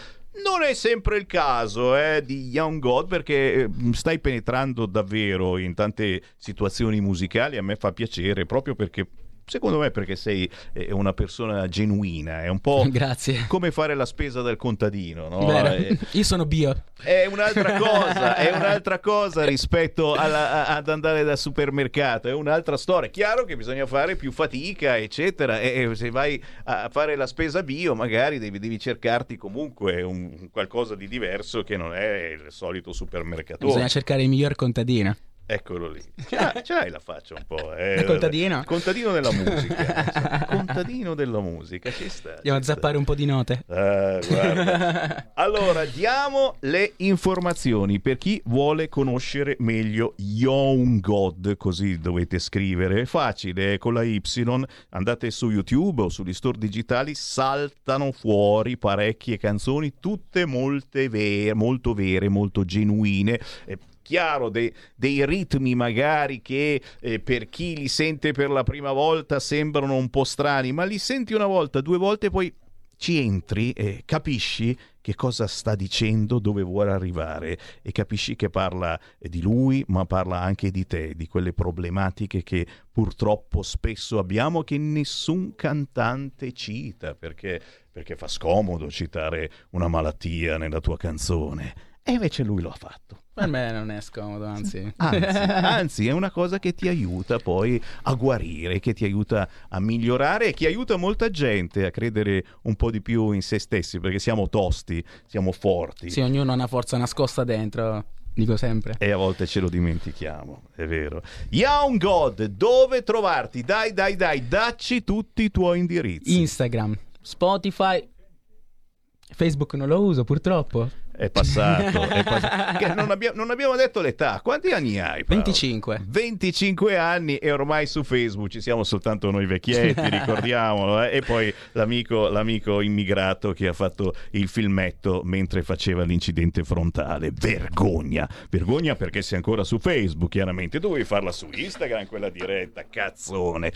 [SPEAKER 2] Non è sempre il caso eh, di Young God perché eh, stai penetrando davvero in tante situazioni musicali, a me fa piacere proprio perché secondo me perché sei eh, una persona genuina, è un po'
[SPEAKER 21] Grazie.
[SPEAKER 2] come fare la spesa del contadino, no? Eh,
[SPEAKER 21] Io sono bio.
[SPEAKER 2] è un'altra cosa, è un'altra cosa rispetto alla- ad andare dal supermercato, è un'altra storia. Chiaro che bisogna fare più fatica, eccetera, e e se vai a fare la spesa bio magari devi, devi cercarti comunque un, qualcosa di diverso che non è il solito supermercatore.
[SPEAKER 21] Bisogna cercare il miglior contadino.
[SPEAKER 2] Eccolo lì. Ce l'hai, ce l'hai la faccia un po'. Eh.
[SPEAKER 21] Contadino?
[SPEAKER 2] Contadino della musica. contadino della musica, ci sta.
[SPEAKER 21] Andiamo a zappare un po' di note.
[SPEAKER 2] Eh. Allora, diamo le informazioni per chi vuole conoscere meglio Young God, così dovete scrivere. È facile, è con la Y. Andate su YouTube o sugli store digitali, saltano fuori parecchie canzoni, tutte molte vere, molto vere, molto genuine. Eh, Chiaro, dei, dei ritmi magari che eh, per chi li sente per la prima volta sembrano un po' strani, ma li senti una volta, due volte, poi ci entri e capisci che cosa sta dicendo, dove vuole arrivare e capisci che parla eh, di lui, ma parla anche di te, di quelle problematiche che purtroppo spesso abbiamo che nessun cantante cita, perché, perché fa scomodo citare una malattia nella tua canzone. E invece lui lo ha fatto.
[SPEAKER 21] Per me non è scomodo, anzi.
[SPEAKER 2] Anzi, anzi, è una cosa che ti aiuta poi a guarire, che ti aiuta a migliorare e che aiuta molta gente a credere un po' di più in se stessi, perché siamo tosti, siamo forti.
[SPEAKER 21] Sì, ognuno ha una forza nascosta dentro, dico sempre.
[SPEAKER 2] E a volte ce lo dimentichiamo, è vero. Young God, dove trovarti? Dai, dai, dai, dacci tutti i tuoi indirizzi.
[SPEAKER 21] Instagram, Spotify, Facebook non lo uso purtroppo.
[SPEAKER 2] È passato, è passato. Che non, abbia- non abbiamo detto l'età. Quanti anni hai? Paolo?
[SPEAKER 21] 25.
[SPEAKER 2] 25 anni e ormai su Facebook ci siamo soltanto noi vecchietti, ricordiamolo. eh. E poi l'amico, l'amico immigrato che ha fatto il filmetto mentre faceva l'incidente frontale. Vergogna, vergogna perché sei ancora su Facebook, chiaramente. Dovevi farla su Instagram, quella diretta, cazzone.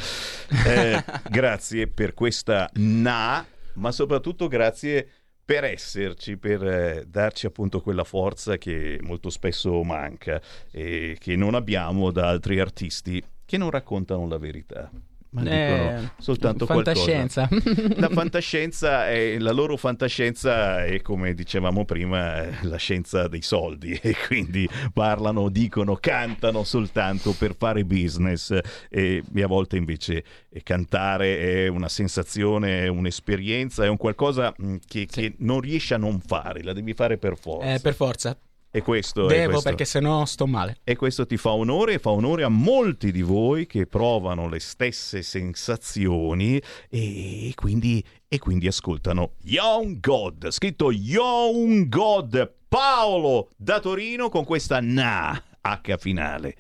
[SPEAKER 2] Eh, grazie per questa na, ma soprattutto grazie per esserci, per eh, darci appunto quella forza che molto spesso manca e che non abbiamo da altri artisti che non raccontano la verità. Ma
[SPEAKER 21] Eh,
[SPEAKER 2] dicono soltanto
[SPEAKER 21] fantascienza.
[SPEAKER 2] qualcosa. La fantascienza è la loro fantascienza è come dicevamo prima eh, la scienza dei soldi e quindi parlano, dicono, cantano soltanto per fare business e, e a volte invece eh, cantare è una sensazione, è un'esperienza, è un qualcosa mh, che, che non riesci a non fare, la devi fare per forza.
[SPEAKER 21] Eh, per forza.
[SPEAKER 2] E questo
[SPEAKER 21] Devo
[SPEAKER 2] questo.
[SPEAKER 21] perché sennò sto male.
[SPEAKER 2] E questo ti fa onore e fa onore a molti di voi che provano le stesse sensazioni e quindi, e quindi ascoltano Young God, scritto Young God, Paolo da Torino con questa na H finale.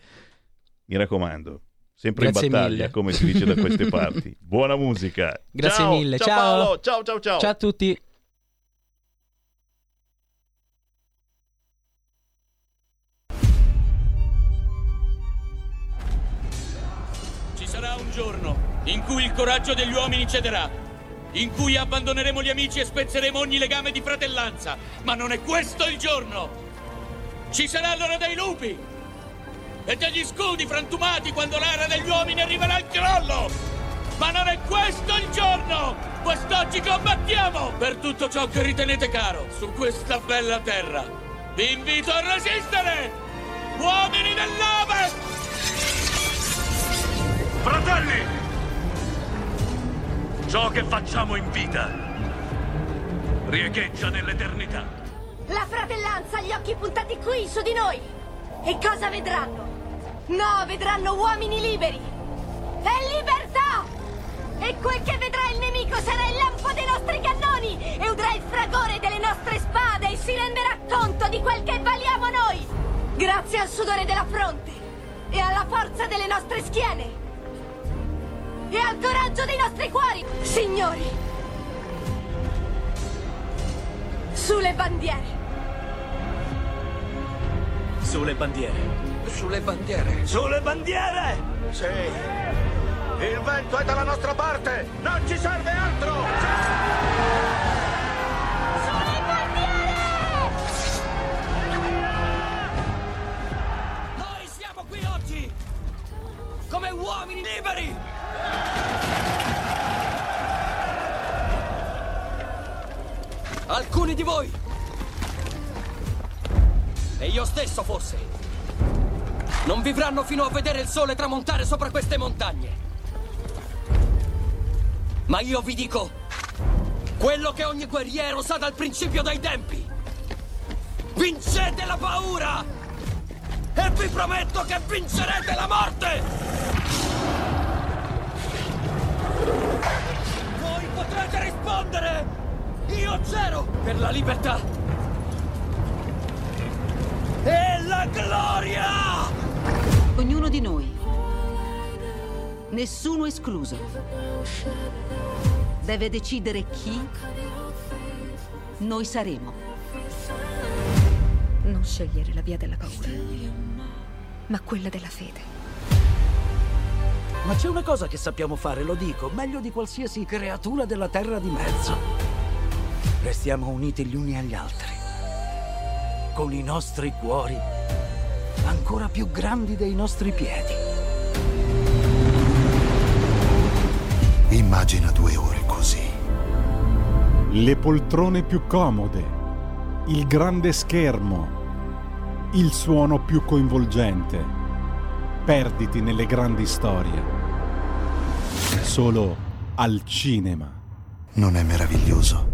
[SPEAKER 2] Mi raccomando, sempre
[SPEAKER 21] Grazie
[SPEAKER 2] in battaglia,
[SPEAKER 21] mille.
[SPEAKER 2] come si dice da queste parti. Buona musica.
[SPEAKER 21] Grazie
[SPEAKER 2] Ciao,
[SPEAKER 21] mille.
[SPEAKER 2] Ciao,
[SPEAKER 21] Ciao.
[SPEAKER 2] Paolo. Ciao, ciao, ciao.
[SPEAKER 21] Ciao a tutti.
[SPEAKER 22] Giorno in cui il coraggio degli uomini cederà, in cui abbandoneremo gli amici e spezzeremo ogni legame di fratellanza. Ma non è questo il giorno! Ci sarà l'ora dei lupi e degli scudi frantumati quando l'era degli uomini arriverà al crollo! Ma non è questo il giorno! Quest'oggi combattiamo per tutto ciò che ritenete caro su questa bella terra. Vi invito a resistere! Uomini dell'Ovest!
[SPEAKER 23] Tutti! Ciò che facciamo in vita riecheggia nell'eternità.
[SPEAKER 24] La fratellanza ha gli occhi puntati qui, su di noi. E cosa vedranno? No, vedranno uomini liberi. E libertà! E quel che vedrà il nemico sarà il lampo dei nostri cannoni e udrà il fragore delle nostre spade e si renderà conto di quel che valiamo noi. Grazie al sudore della fronte e alla forza delle nostre schiene e al coraggio dei nostri cuori, signori. Sulle bandiere.
[SPEAKER 23] Sulle bandiere.
[SPEAKER 4] Sulle bandiere.
[SPEAKER 23] Sulle bandiere!
[SPEAKER 4] Sì. Il vento è dalla nostra parte. Non ci serve altro.
[SPEAKER 23] Noi siamo qui oggi come uomini liberi! Alcuni di voi e io stesso forse non vivranno fino a vedere il sole tramontare sopra queste montagne. Ma io vi dico quello che ogni guerriero sa dal principio dei tempi. Vincete la paura! E vi prometto che vincerete la morte! Voi potrete rispondere! Io c'ero per la libertà! E la gloria!
[SPEAKER 25] Ognuno di noi, nessuno escluso, deve decidere chi noi saremo.
[SPEAKER 26] Non scegliere la via della paura, ma quella della fede.
[SPEAKER 27] Ma c'è una cosa che sappiamo fare, lo dico, meglio di qualsiasi creatura della terra di mezzo. Restiamo uniti gli uni agli altri, con i nostri cuori ancora più grandi dei nostri piedi.
[SPEAKER 19] Immagina due ore così.
[SPEAKER 9] Le poltrone più comode, il grande schermo, il suono più coinvolgente. Perditi nelle grandi storie. Solo al cinema.
[SPEAKER 19] Non è meraviglioso?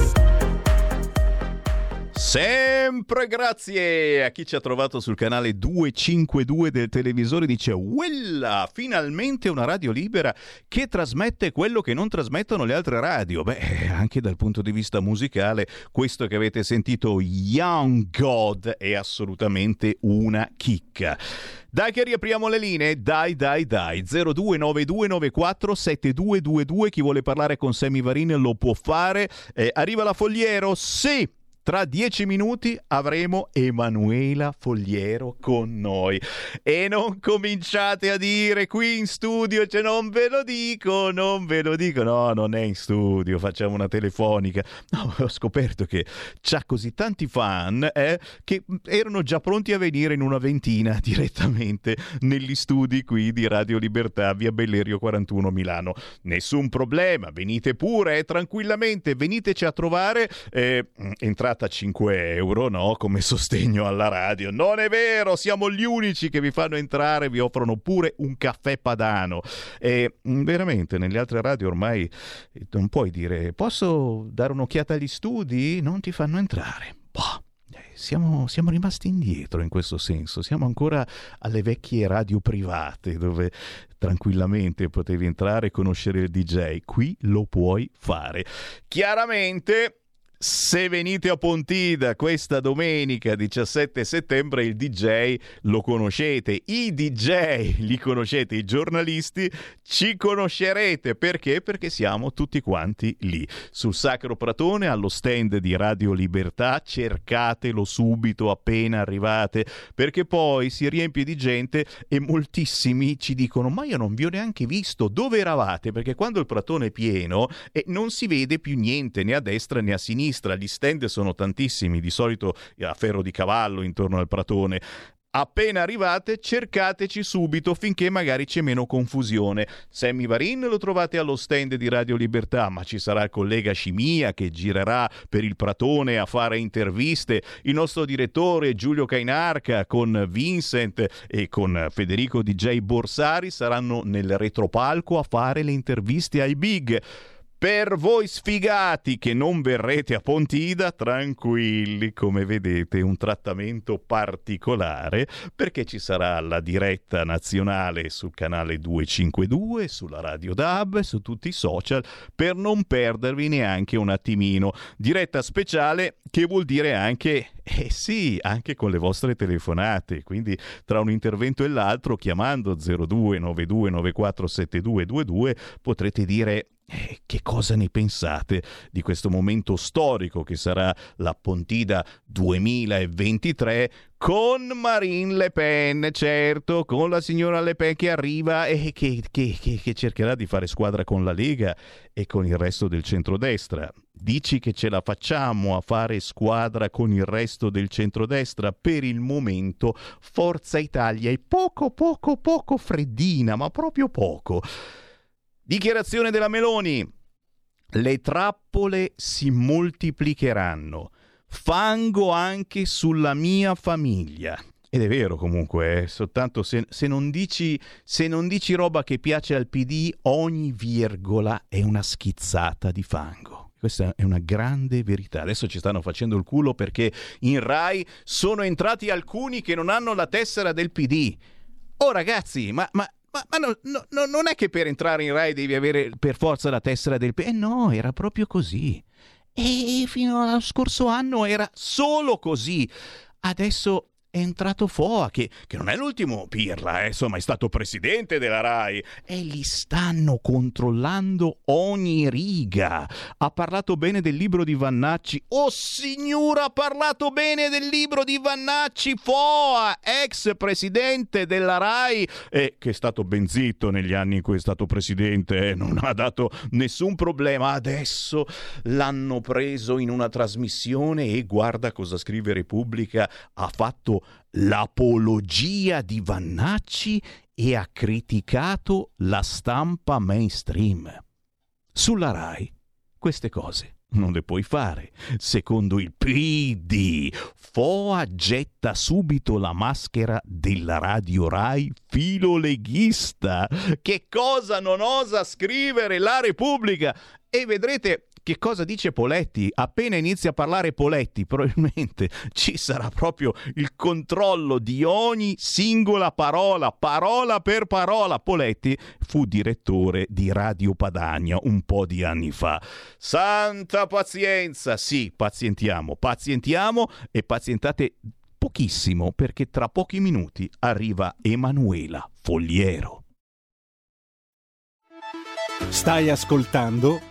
[SPEAKER 2] Sempre grazie a chi ci ha trovato sul canale 252 del televisore. Dice: Uella, finalmente una radio libera che trasmette quello che non trasmettono le altre radio. Beh, anche dal punto di vista musicale, questo che avete sentito, Young God, è assolutamente una chicca. Dai che riapriamo le linee, dai dai dai, 0292947222, chi vuole parlare con Sammy Varin lo può fare, Eh, arriva la Fogliero, sì! Tra dieci minuti avremo Emanuela Fogliero con noi. E non cominciate a dire qui in studio, cioè non ve lo dico, non ve lo dico. No, non è in studio, facciamo una telefonica. No, ho scoperto che c'ha così tanti fan eh, che erano già pronti a venire in una ventina direttamente negli studi qui di Radio Libertà, via Bellerio 41 Milano. Nessun problema, venite pure eh, tranquillamente, veniteci a trovare. Eh, entrate a 5 euro no? come sostegno alla radio. Non è vero, siamo gli unici che vi fanno entrare, vi offrono pure un caffè padano. E mm, veramente nelle altre radio ormai eh, non puoi dire posso dare un'occhiata agli studi? Non ti fanno entrare. Boh. Siamo, siamo rimasti indietro in questo senso, siamo ancora alle vecchie radio private dove tranquillamente potevi entrare e conoscere il DJ. Qui lo puoi fare. Chiaramente Se venite a Pontida questa domenica 17 settembre il DJ lo conoscete, i DJ li conoscete, i giornalisti ci conoscerete perché? Perché siamo tutti quanti lì sul Sacro Pratone allo stand di Radio Libertà, cercatelo subito appena arrivate perché poi si riempie di gente e moltissimi ci dicono "Ma io non vi ho neanche visto, dove eravate?" Perché quando il Pratone è pieno e non si vede più niente né a destra né a sinistra gli stand sono tantissimi, di solito a ferro di cavallo intorno al pratone. Appena arrivate, cercateci subito finché magari c'è meno confusione. Sammy Varin lo trovate allo stand di Radio Libertà, ma ci sarà il collega Scimia che girerà per il Pratone a fare interviste. Il nostro direttore Giulio Cainarca con Vincent e con Federico DJ Borsari saranno nel retropalco a fare le interviste ai big. Per voi sfigati che non verrete a Pontida, tranquilli, come vedete, un trattamento particolare perché ci sarà la diretta nazionale sul canale 252, sulla Radio DAB, su tutti i social, per non perdervi neanche un attimino. Diretta speciale che vuol dire anche eh sì, anche con le vostre telefonate, quindi tra un intervento e l'altro chiamando 0292947222 potrete dire eh, che cosa ne pensate di questo momento storico che sarà la Pontida 2023 con Marine Le Pen, certo, con la signora Le Pen che arriva e che, che, che, che cercherà di fare squadra con la Lega e con il resto del centrodestra. Dici che ce la facciamo a fare squadra con il resto del centrodestra? Per il momento Forza Italia è poco, poco, poco freddina, ma proprio poco. Dichiarazione della Meloni. Le trappole si moltiplicheranno. Fango anche sulla mia famiglia. Ed è vero comunque, eh, soltanto se, se, non dici, se non dici roba che piace al PD, ogni virgola è una schizzata di fango. Questa è una grande verità. Adesso ci stanno facendo il culo perché in Rai sono entrati alcuni che non hanno la tessera del PD. Oh ragazzi, ma, ma ma, ma no, no, non è che per entrare in Rai devi avere per forza la tessera del. Eh no, era proprio così. E fino allo scorso anno era solo così. Adesso è entrato Foa, che, che, non è l'ultimo pirla, eh, insomma è stato presidente della RAI e li stanno controllando ogni riga. Ha parlato bene del libro di Vannacci. Oh signora, ha parlato bene del libro di Vannacci Foa, ex presidente della RAI, e che è stato ben zitto negli anni in cui è stato presidente, eh, non ha dato nessun problema. Adesso l'hanno preso in una trasmissione e guarda cosa scrive Repubblica, ha l'apologia di Vannacci e ha criticato la stampa mainstream. Sulla RAI queste cose non le puoi fare. Secondo il PD, Foa getta subito la maschera della radio Rai filoleghista. Che cosa non osa scrivere la Repubblica? E vedrete che cosa dice Poletti? Appena inizia a parlare Poletti, probabilmente ci sarà proprio il controllo di ogni singola parola, parola per parola. Poletti fu direttore di Radio Padania un po' di anni fa. Santa pazienza! Sì, pazientiamo, pazientiamo e pazientate pochissimo perché tra pochi minuti arriva Emanuela Fogliero.
[SPEAKER 9] Stai ascoltando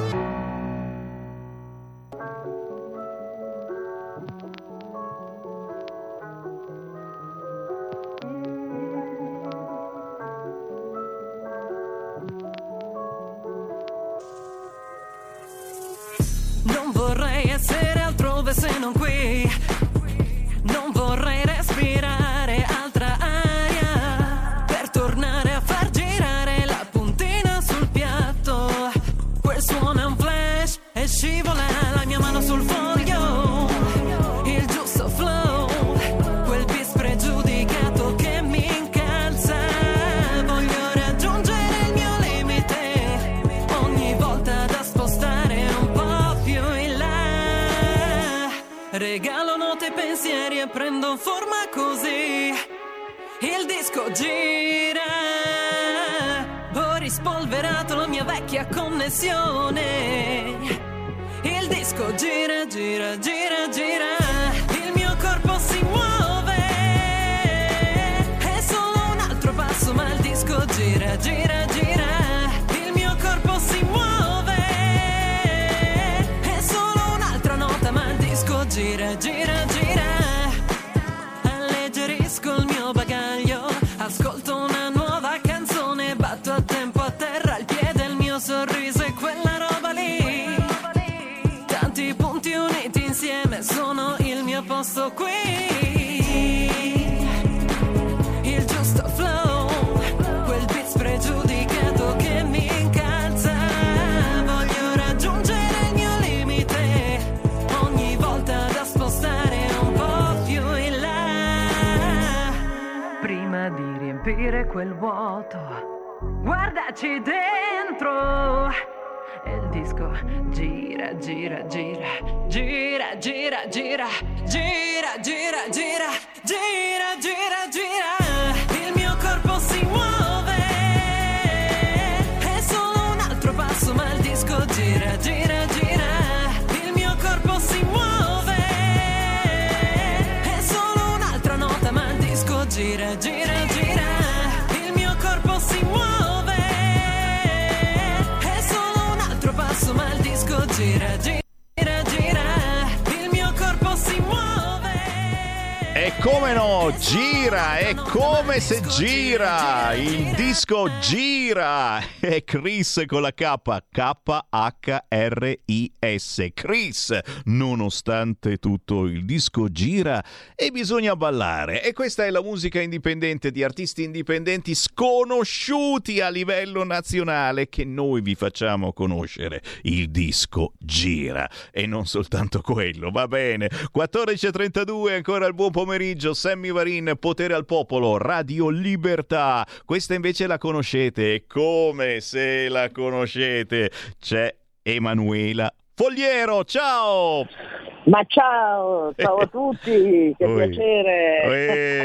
[SPEAKER 14] Prendo forma così. Il disco gira. Ho rispolverato la mia vecchia connessione. Il disco gira, gira, gira. Mio posto qui. Il giusto flow, quel beat spregiudicato che mi incalza. Voglio raggiungere il mio limite, ogni volta da spostare un po' più in là. Prima di riempire quel vuoto, guardaci dentro. E il disco gira, gira, gira, gira, gira, gira, gira, gira, gira, gira, gira, gira.
[SPEAKER 2] Come no, gira, è come se gira, il disco gira, è Chris con la K, K-H-R-I-S, Chris, nonostante tutto il disco gira e bisogna ballare. E questa è la musica indipendente di artisti indipendenti sconosciuti a livello nazionale che noi vi facciamo conoscere, il disco gira. E non soltanto quello, va bene, 14.32 ancora il buon pomeriggio, Sammy Varin, Potere al Popolo, Radio Libertà. Questa invece la conoscete, come se la conoscete. C'è Emanuela Fogliero, ciao!
[SPEAKER 28] Ma ciao, ciao a tutti, che
[SPEAKER 2] Oi.
[SPEAKER 28] piacere.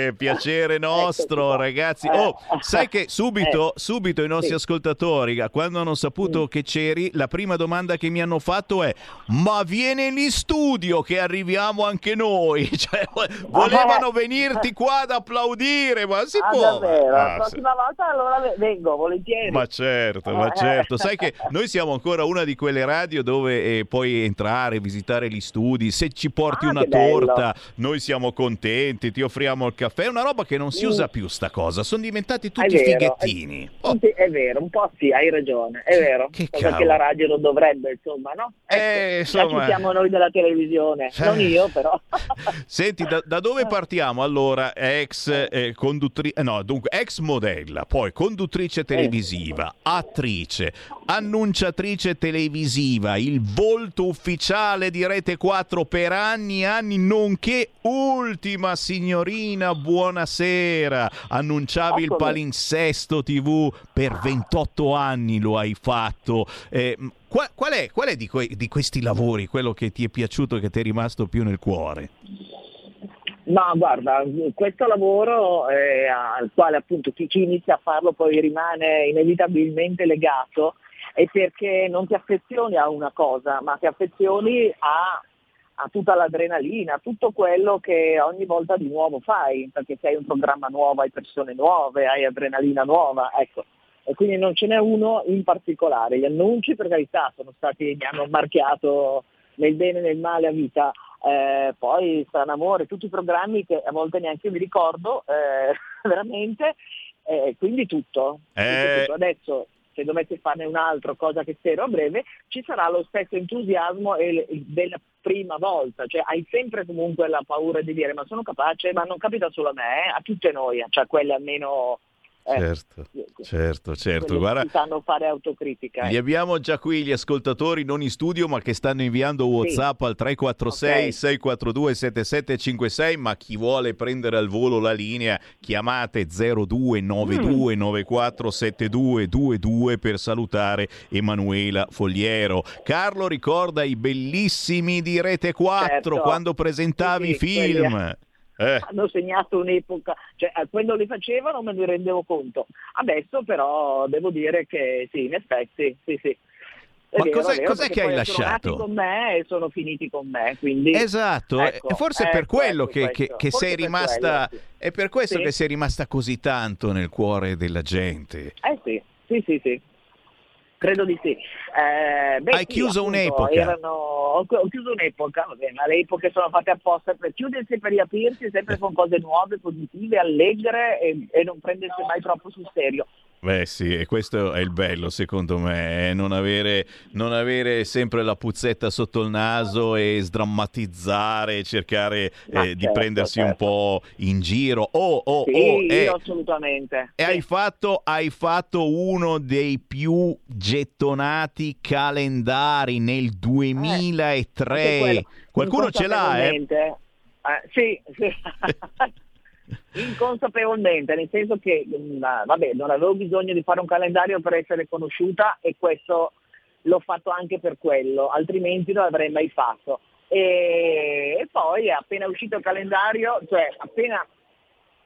[SPEAKER 2] Eh, piacere nostro, ragazzi. Oh, sai che subito,
[SPEAKER 28] Eh.
[SPEAKER 2] subito i nostri
[SPEAKER 28] Sì.
[SPEAKER 2] ascoltatori, quando hanno saputo che c'eri, la prima domanda che mi hanno fatto è: Ma viene in studio che arriviamo anche noi? Cioè, volevano venirti qua ad applaudire, ma si
[SPEAKER 28] Ah,
[SPEAKER 2] può?
[SPEAKER 28] davvero?
[SPEAKER 2] Ah,
[SPEAKER 28] la
[SPEAKER 2] sì.
[SPEAKER 28] prossima volta allora ve- vengo, volentieri.
[SPEAKER 2] Ma certo, ma certo. Sai che noi siamo ancora una di quelle radio dove eh, puoi entrare, visitare gli studi. Se ci porti
[SPEAKER 28] Ah,
[SPEAKER 2] una
[SPEAKER 28] che bello.
[SPEAKER 2] torta, noi siamo contenti, ti offriamo il caffè. È una roba che non si
[SPEAKER 28] Mm.
[SPEAKER 2] usa più sta cosa. Sono diventati
[SPEAKER 28] È
[SPEAKER 2] tutti
[SPEAKER 28] vero,
[SPEAKER 2] fighettini.
[SPEAKER 28] È, sì, è vero, un po' sì, hai ragione, è vero.
[SPEAKER 2] che
[SPEAKER 28] Cosa
[SPEAKER 2] cavolo.
[SPEAKER 28] che la radio non dovrebbe, insomma, no? Ecco,
[SPEAKER 2] Eh, insomma.
[SPEAKER 28] ci siamo noi della televisione,
[SPEAKER 2] Eh.
[SPEAKER 28] non io però.
[SPEAKER 2] Senti, da, da dove partiamo? Allora, ex eh, conduttrice, no, dunque, ex modella, poi conduttrice televisiva, attrice, annunciatrice televisiva, il volto ufficiale di Rete 4 per anni e anni, nonché ultima signorina, buonasera. Annunciavi il palinsesto TV per 28 anni, lo hai fatto. Eh, qua- qual, è, qual è di, que- di questi lavori quello che ti è piaciuto, che ti è rimasto più nel cuore?
[SPEAKER 28] Ma guarda, questo lavoro eh, al quale appunto chi, chi inizia a farlo poi rimane inevitabilmente legato è perché non ti affezioni a una cosa, ma ti affezioni a, a tutta l'adrenalina, a tutto quello che ogni volta di nuovo fai, perché se hai un programma nuovo, hai persone nuove, hai adrenalina nuova, ecco. E quindi non ce n'è uno in particolare. Gli annunci per carità sono stati, mi hanno marchiato nel bene e nel male a vita, eh, poi Strano Amore, tutti i programmi che a volte neanche mi ricordo eh, veramente, eh, quindi tutto.
[SPEAKER 2] Eh.
[SPEAKER 28] Tutto, tutto. Adesso se dovesse farne un altro, cosa che spero a breve, ci sarà lo stesso entusiasmo della prima volta, cioè hai sempre comunque la paura di dire ma sono capace, ma non capita solo a me, eh, a tutte noi, cioè a quelle almeno Eh,
[SPEAKER 2] Certo, certo, certo. Guarda,
[SPEAKER 28] sanno fare autocritica.
[SPEAKER 2] li
[SPEAKER 28] eh.
[SPEAKER 2] abbiamo già qui gli ascoltatori non in studio ma che stanno inviando WhatsApp al 346
[SPEAKER 28] Ok.
[SPEAKER 2] 642 7756 ma chi vuole prendere al volo la linea chiamate 0292 94 7222 per salutare Emanuela Fogliero. Carlo ricorda i bellissimi di Rete 4
[SPEAKER 28] Certo.
[SPEAKER 2] quando presentavi i
[SPEAKER 28] Sì, sì,
[SPEAKER 2] film.
[SPEAKER 28] quelli-
[SPEAKER 2] Eh.
[SPEAKER 28] hanno segnato un'epoca, cioè eh, quando li facevano me ne rendevo conto. Adesso però devo dire che sì, in effetti, sì, sì. È
[SPEAKER 2] Ma
[SPEAKER 28] vero,
[SPEAKER 2] cos'è-
[SPEAKER 28] vero,
[SPEAKER 2] cos'è che hai
[SPEAKER 28] poi sono
[SPEAKER 2] lasciato?
[SPEAKER 28] con me e sono finiti con me, quindi...
[SPEAKER 2] Esatto,
[SPEAKER 28] Ecco,
[SPEAKER 2] forse è per
[SPEAKER 28] ecco,
[SPEAKER 2] quello
[SPEAKER 28] ecco
[SPEAKER 2] che, che- che sei
[SPEAKER 28] per
[SPEAKER 2] rimasta
[SPEAKER 28] quello,
[SPEAKER 2] è per questo
[SPEAKER 28] Sì.
[SPEAKER 2] che sei rimasta così tanto nel cuore della gente.
[SPEAKER 28] Eh sì, sì, sì, sì. Credo di sì. Eh, beh,
[SPEAKER 2] Hai
[SPEAKER 28] sì,
[SPEAKER 2] chiuso
[SPEAKER 28] appunto,
[SPEAKER 2] un'epoca.
[SPEAKER 28] erano- ho, ho chiuso un'epoca, va bene, ma le epoche sono fatte apposta per chiudersi e per riaprirsi sempre con cose nuove, positive, allegre e, e non prendersi mai troppo sul serio.
[SPEAKER 2] Beh sì, e questo è il bello secondo me, eh, non, avere, non avere sempre la puzzetta sotto il naso e sdrammatizzare, cercare eh, di
[SPEAKER 28] certo,
[SPEAKER 2] prendersi un
[SPEAKER 28] certo.
[SPEAKER 2] po' in giro. Oh, oh,
[SPEAKER 28] Sì,
[SPEAKER 2] oh, eh,
[SPEAKER 28] assolutamente.
[SPEAKER 2] E hai fatto, hai fatto uno dei più gettonati calendari nel 2003.
[SPEAKER 28] Anche quello,
[SPEAKER 2] Qualcuno ce l'ha, eh?
[SPEAKER 28] eh, sì, sì. inconsapevolmente, nel senso che mh, vabbè, non avevo bisogno di fare un calendario per essere conosciuta e questo l'ho fatto anche per quello, altrimenti non l'avrei mai fatto. E, e poi appena uscito il calendario, cioè appena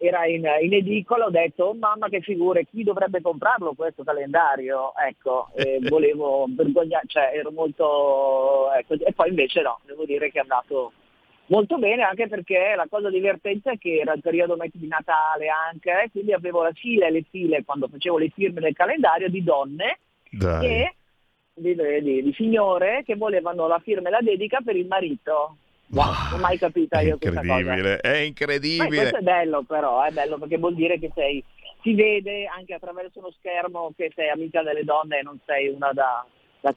[SPEAKER 28] era in, in edicola ho detto oh mamma che figure chi dovrebbe comprarlo questo calendario ecco e volevo vergognare cioè ero molto ecco, e poi invece no devo dire che è andato molto bene anche perché la cosa divertente è che era il periodo di Natale anche eh, quindi avevo la fila e le file quando facevo le firme del calendario di donne che di, di- di signore che volevano la firma e la dedica per il marito. Non ho mai capita io questa cosa.
[SPEAKER 2] incredibile, è
[SPEAKER 28] ma
[SPEAKER 2] incredibile.
[SPEAKER 28] questo è bello però, è bello perché vuol dire che sei, si vede anche attraverso uno schermo che sei amica delle donne e non sei una da,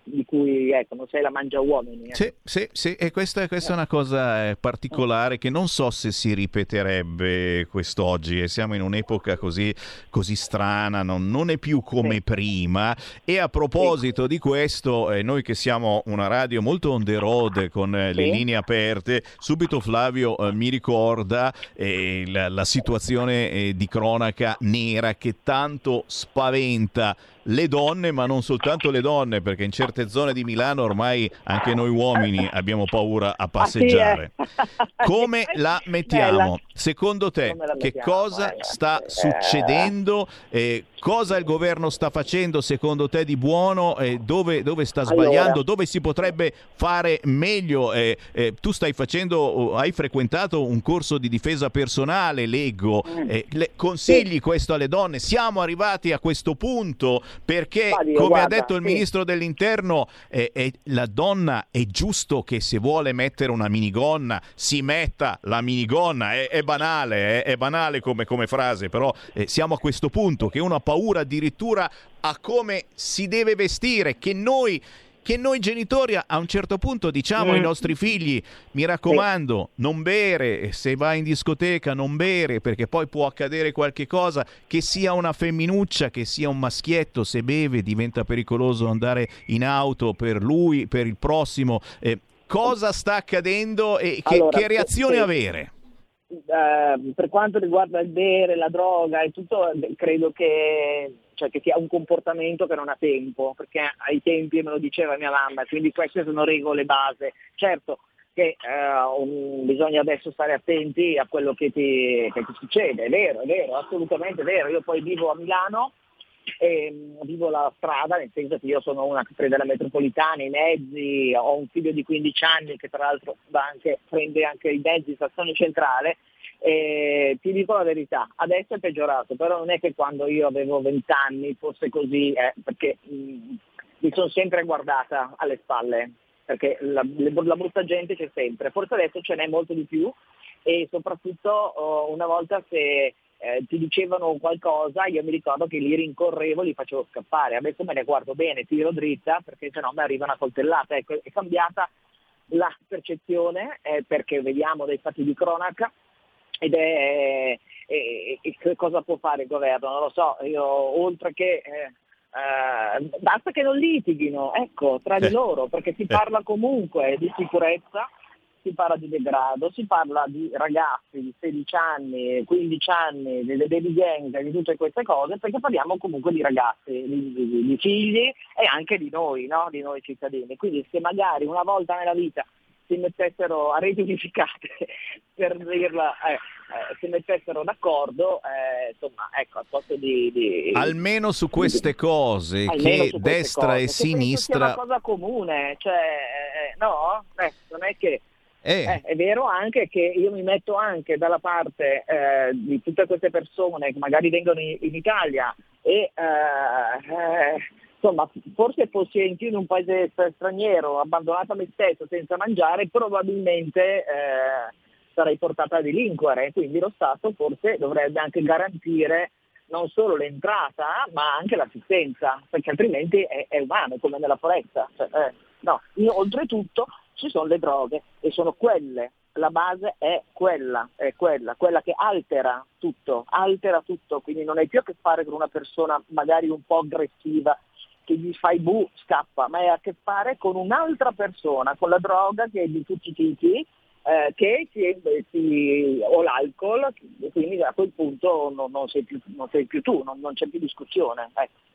[SPEAKER 28] di cui, ecco, non sei la mangia uomini. ecco.
[SPEAKER 2] Sì, sì, sì, e questa, questa è una cosa eh, particolare che non so se si ripeterebbe quest'oggi e siamo in un'epoca così, così strana, non, non è più come prima e a proposito di questo, eh, noi che siamo una radio molto on the road con eh, le
[SPEAKER 29] Sì.
[SPEAKER 2] linee aperte, subito Flavio eh, mi ricorda eh, la, la situazione eh, di cronaca nera che tanto spaventa le donne, ma non soltanto le donne, perché in certe zone di Milano ormai anche noi uomini abbiamo paura a passeggiare.
[SPEAKER 28] Ah, sì, eh.
[SPEAKER 2] Come la mettiamo? Secondo te, che cosa sta
[SPEAKER 28] Eh.
[SPEAKER 2] succedendo? Eh, cosa il governo sta facendo secondo te di buono? Eh, dove, dove sta
[SPEAKER 28] Allora.
[SPEAKER 2] sbagliando? Dove si potrebbe fare meglio? Eh, eh, tu stai facendo, hai frequentato un corso di difesa personale, leggo.
[SPEAKER 28] Mm.
[SPEAKER 2] Le- consigli questo alle donne? Siamo arrivati a questo punto perché,
[SPEAKER 28] Ma Dio,
[SPEAKER 2] come
[SPEAKER 28] guarda,
[SPEAKER 2] ha detto il
[SPEAKER 28] sì.
[SPEAKER 2] ministro dell'interno, la donna è giusto che se vuole mettere una minigonna si metta la minigonna. È, è banale, eh, è banale come, come frase, però eh, siamo a questo punto che uno ha paura addirittura a come si deve vestire, che noi che noi genitori a un certo punto diciamo ai
[SPEAKER 28] Mm.
[SPEAKER 2] nostri figli mi raccomando non bere se vai in discoteca non bere perché poi può accadere qualche cosa che sia una femminuccia che sia un maschietto se beve diventa pericoloso andare in auto per lui per il prossimo Eh, cosa sta accadendo e che,
[SPEAKER 28] Allora,
[SPEAKER 2] che reazione
[SPEAKER 28] sì.
[SPEAKER 2] avere
[SPEAKER 28] Eh, per quanto riguarda il bere, la droga e tutto, credo che, cioè, che sia un comportamento che non ha tempo, perché ai tempi me lo diceva mia mamma, quindi queste sono regole base. Certo che eh, un- bisogna adesso stare attenti a quello che ti, che ti succede, è vero, è vero, assolutamente vero. Io poi vivo a Milano e mh, vivo la strada, nel senso che io sono una che prende la metropolitana, i mezzi, ho un figlio di 15 anni che tra l'altro anche- prende anche i mezzi, stazione centrale, e ti dico la verità, adesso è peggiorato, però non è che quando io avevo 20 anni fosse così, eh, perché mh, mi sono sempre guardata alle spalle, perché la, la brutta gente c'è sempre, forse adesso ce n'è molto di più e soprattutto oh, una volta se eh, ti dicevano qualcosa, io mi ricordo che li rincorrevo, li facevo scappare, adesso me ne guardo bene, tiro dritta perché sennò mi arriva una coltellata, ecco, è cambiata la percezione eh, perché vediamo dei fatti di cronaca ed è, e, e che cosa può fare il governo? Non lo so, io oltre che... eh, eh, basta che non litighino, ecco, tra di
[SPEAKER 2] Eh.
[SPEAKER 28] loro, perché si parla comunque di sicurezza, si parla di degrado, si parla di ragazzi di 16 anni, 15 anni, delle baby gang, di tutte queste cose, perché parliamo comunque di ragazzi, di, di- di figli e anche di noi, no? di noi cittadini. Quindi se magari una volta nella vita si mettessero a reti unificate, per dirla, eh, eh, si mettessero d'accordo, eh, insomma, ecco, al posto di... di-
[SPEAKER 2] Almeno su queste cose che
[SPEAKER 28] queste
[SPEAKER 2] destra
[SPEAKER 28] cose,
[SPEAKER 2] e
[SPEAKER 28] penso sia una
[SPEAKER 2] sinistra...
[SPEAKER 28] cosa comune, cioè, eh, no? Eh, non è che...
[SPEAKER 2] Eh.
[SPEAKER 28] eh, è vero anche che io mi metto anche dalla parte eh, di tutte queste persone che magari vengono in, in Italia e eh, eh, insomma forse fossi in un paese stra- straniero, abbandonato a me stesso senza mangiare, probabilmente eh, sarei portata a delinquere, quindi lo Stato forse dovrebbe anche garantire non solo l'entrata ma anche l'assistenza, perché altrimenti è, è umano, come nella foresta. Cioè, no. Io, oltretutto ci sono le droghe e sono quelle, la base è quella, è quella, quella che altera tutto, altera tutto, quindi non hai più a che fare con una persona magari un po' aggressiva che gli fai bu, scappa, ma hai a che fare con un'altra persona, con la droga che è di tutti i tipi, eh, che si, si- o l'alcol, quindi a quel punto non, non sei, più, non sei più tu, non, non c'è più discussione. ecco.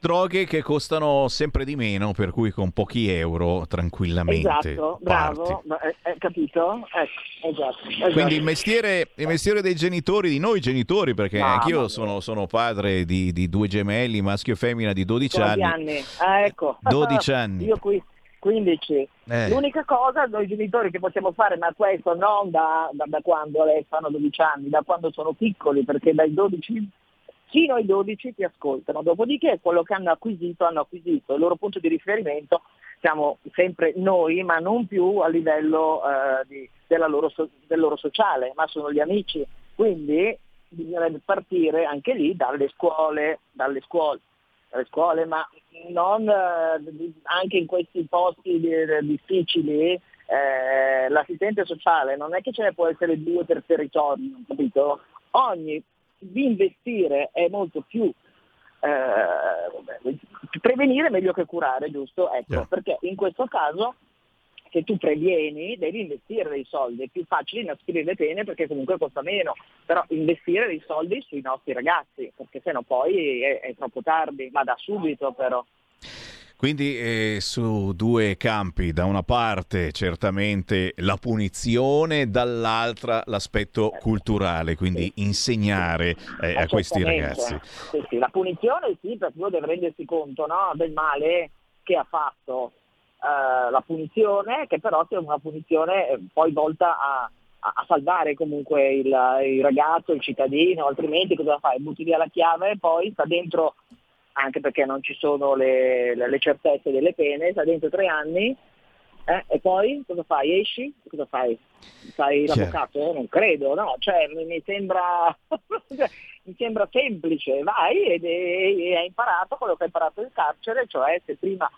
[SPEAKER 2] Droghe che costano sempre di meno, per cui con pochi euro tranquillamente
[SPEAKER 28] Esatto, bravo, eh, eh, capito? Ecco, esatto, esatto.
[SPEAKER 2] Quindi il mestiere, il mestiere dei genitori, di noi genitori, perché
[SPEAKER 28] Mamma
[SPEAKER 2] anch'io sono, sono padre di, di due gemelli, maschio e femmina di 12
[SPEAKER 28] Quanti
[SPEAKER 2] anni.
[SPEAKER 28] anni? Ah, ecco.
[SPEAKER 2] 12 anni.
[SPEAKER 28] Io qui 15.
[SPEAKER 2] Eh.
[SPEAKER 28] L'unica cosa noi genitori che possiamo fare, ma questo non da, da- da quando lei fanno 12 anni, da quando sono piccoli, perché dai 12 fino ai 12 ti ascoltano, dopodiché quello che hanno acquisito hanno acquisito, il loro punto di riferimento siamo sempre noi, ma non più a livello eh, di- loro del loro sociale, ma sono gli amici. Quindi bisognerebbe partire anche lì dalle scuole, dalle scuole, dalle scuole ma non eh, anche in questi posti di- difficili. eh, l'assistente sociale non è che ce ne può essere due per territorio, capito? Ogni di investire è molto più eh, prevenire è meglio che curare, giusto? Ecco,
[SPEAKER 2] Yeah.
[SPEAKER 28] perché in questo caso se tu previeni devi investire dei soldi, è più facile inasprire le pene perché comunque costa meno, però investire dei soldi sui nostri ragazzi, perché sennò poi è, è troppo tardi, ma da subito però.
[SPEAKER 2] Quindi eh, su due campi, da una parte certamente la punizione, dall'altra l'aspetto culturale, quindi insegnare eh, a questi ragazzi.
[SPEAKER 28] Sì, sì, La punizione sì, perché uno deve rendersi conto no, del male che ha fatto eh, la punizione, che però sia una punizione eh, poi volta a, a- a salvare comunque il, il ragazzo, il cittadino, altrimenti cosa fai? Butti via la chiave e poi sta dentro, anche perché non ci sono le, le- certezze delle pene, sta dentro tre anni eh, e poi cosa fai? Esci? Cosa fai? Fai
[SPEAKER 2] Certo.
[SPEAKER 28] l'avvocato? Non credo, no? Cioè, mi, mi sembra mi sembra semplice, vai ed- e, e hai imparato quello che hai imparato in carcere, cioè se prima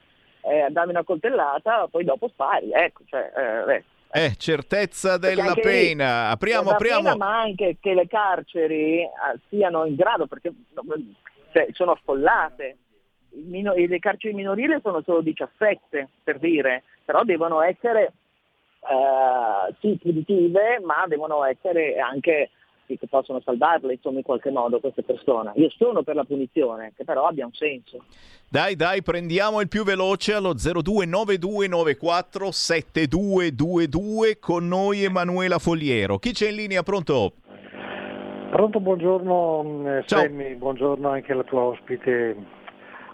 [SPEAKER 28] eh, davi una coltellata, poi dopo spari, ecco, cioè, eh.
[SPEAKER 2] Eh, certezza della pena. Apriamo, apriamo.
[SPEAKER 28] pena, ma anche che le carceri eh, siano in grado, perché cioè, sono affollate. Mino- le carceri minorili sono solo 17, per dire, però devono essere eh, sì, punitive, ma devono essere anche sì, che possono salvarle insomma, in qualche modo queste persone. Io sono per la punizione, che però abbia un senso.
[SPEAKER 2] Dai, dai, prendiamo il più veloce allo 029294 7222 con noi Emanuela Fogliero. Chi c'è in linea? Pronto?
[SPEAKER 29] Pronto, buongiorno eh,
[SPEAKER 2] Ciao.
[SPEAKER 29] Sammy, buongiorno anche alla tua ospite.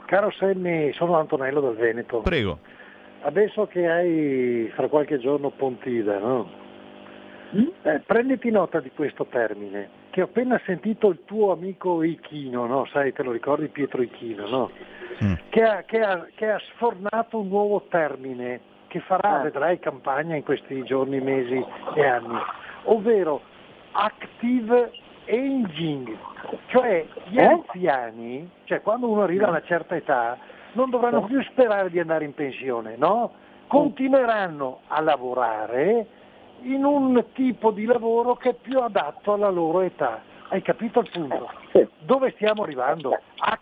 [SPEAKER 29] Caro Sammy, sono Antonello dal Veneto.
[SPEAKER 2] Prego.
[SPEAKER 29] Adesso che hai fra qualche giorno Pontida, no? Eh, prenditi nota di questo termine, che ho appena sentito il tuo amico Ichino, no? Sai, te lo ricordi Pietro Ichino, no? Che, ha, che ha- che ha sfornato un nuovo termine che farà, vedrai, campagna in questi giorni, mesi e anni, ovvero active aging, cioè gli anziani, cioè quando uno arriva a una certa età, non dovranno più sperare di andare in pensione, no? Continueranno a lavorare in un tipo di lavoro che è più adatto alla loro età. Hai capito il punto? Dove stiamo arrivando? A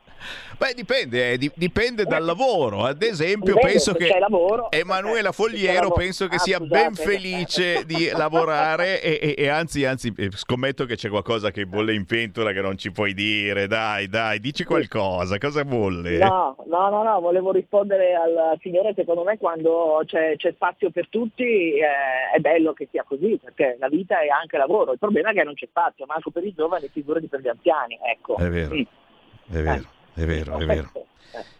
[SPEAKER 2] Beh, dipende, eh, di- dipende dal lavoro. Ad esempio,
[SPEAKER 28] Dipende,
[SPEAKER 2] penso che
[SPEAKER 28] c'è lavoro,
[SPEAKER 2] Emanuela Fogliero penso che
[SPEAKER 28] Ah,
[SPEAKER 2] sia
[SPEAKER 28] scusate.
[SPEAKER 2] ben felice di lavorare e, e- e anzi, anzi, eh, scommetto che c'è qualcosa che bolle in pentola che non ci puoi dire. Dai, dai, dici qualcosa. Cosa bolle?
[SPEAKER 28] No, no, no, no, volevo rispondere al signore, secondo me quando c'è, c'è spazio per tutti eh, è bello che sia così, perché la vita è anche lavoro, il problema è che non c'è spazio, manco per i giovani, figurati per gli anziani, ecco.
[SPEAKER 2] È vero,
[SPEAKER 28] Mm.
[SPEAKER 2] è vero, è vero, è vero.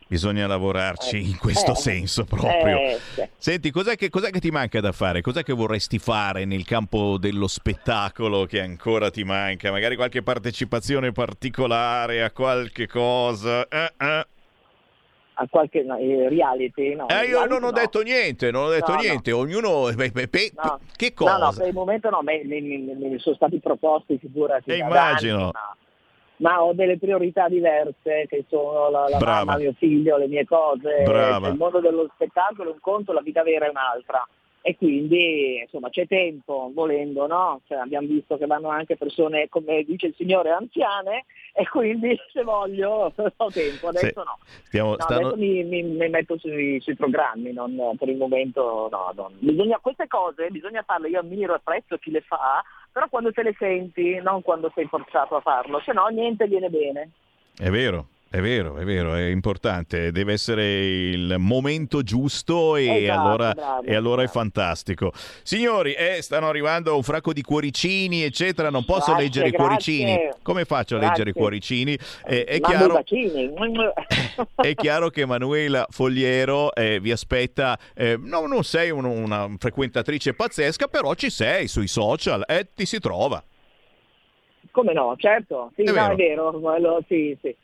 [SPEAKER 2] Bisogna lavorarci in questo
[SPEAKER 28] Eh,
[SPEAKER 2] senso proprio.
[SPEAKER 28] eh, sì.
[SPEAKER 2] Senti, cos'è che, cos'è che ti manca da fare? Cos'è che vorresti fare nel campo dello spettacolo che ancora ti manca? Magari qualche partecipazione particolare a qualche cosa? Eh, eh.
[SPEAKER 28] A qualche no, eh, reality, no.
[SPEAKER 2] Eh, io
[SPEAKER 28] reality
[SPEAKER 2] non ho
[SPEAKER 28] no.
[SPEAKER 2] detto niente, non ho detto
[SPEAKER 28] No, no.
[SPEAKER 2] niente. Ognuno... beh, beh, beh,
[SPEAKER 28] No.
[SPEAKER 2] Che
[SPEAKER 28] No, no,
[SPEAKER 2] cosa?
[SPEAKER 28] per il momento no, mi, mi- mi- sono stati proposti figurati
[SPEAKER 2] Eh,
[SPEAKER 28] da
[SPEAKER 2] immagino.
[SPEAKER 28] anni, ma, ma ho delle priorità diverse che sono la, la
[SPEAKER 2] Brava.
[SPEAKER 28] mamma, mio figlio, le mie cose,
[SPEAKER 2] Brava.
[SPEAKER 28] Il mondo dello spettacolo è un conto, la vita vera è un'altra. E quindi insomma c'è tempo, volendo, no? Cioè, abbiamo visto che vanno anche persone, come dice il signore, anziane, e quindi se voglio ho tempo, adesso
[SPEAKER 2] Sì.
[SPEAKER 28] no.
[SPEAKER 2] Stiamo-
[SPEAKER 28] No,
[SPEAKER 2] stanno-
[SPEAKER 28] adesso mi, mi- mi metto sui, sui programmi, non, per il momento no. non- Bisogna, queste cose bisogna farle, io ammiro e apprezzo chi le fa, però quando te le senti, non quando sei forzato a farlo, se no niente viene bene.
[SPEAKER 2] È vero. È vero, è vero, è importante, deve essere il momento giusto e
[SPEAKER 28] Esatto,
[SPEAKER 2] allora,
[SPEAKER 28] bravo,
[SPEAKER 2] e allora è fantastico. Signori, eh, stanno arrivando un fracco di cuoricini, eccetera, non posso
[SPEAKER 28] Grazie,
[SPEAKER 2] leggere i
[SPEAKER 28] grazie.
[SPEAKER 2] cuoricini. Come faccio a
[SPEAKER 28] Grazie.
[SPEAKER 2] leggere i cuoricini? Eh, è,
[SPEAKER 28] i
[SPEAKER 2] chiaro, è chiaro che Emanuela Fogliero eh, vi aspetta, eh, no, non sei un- una frequentatrice pazzesca, però ci sei sui social e ti si trova.
[SPEAKER 28] Come no, certo, sì,
[SPEAKER 2] È
[SPEAKER 28] no,
[SPEAKER 2] vero.
[SPEAKER 28] è vero, quello, sì, sì.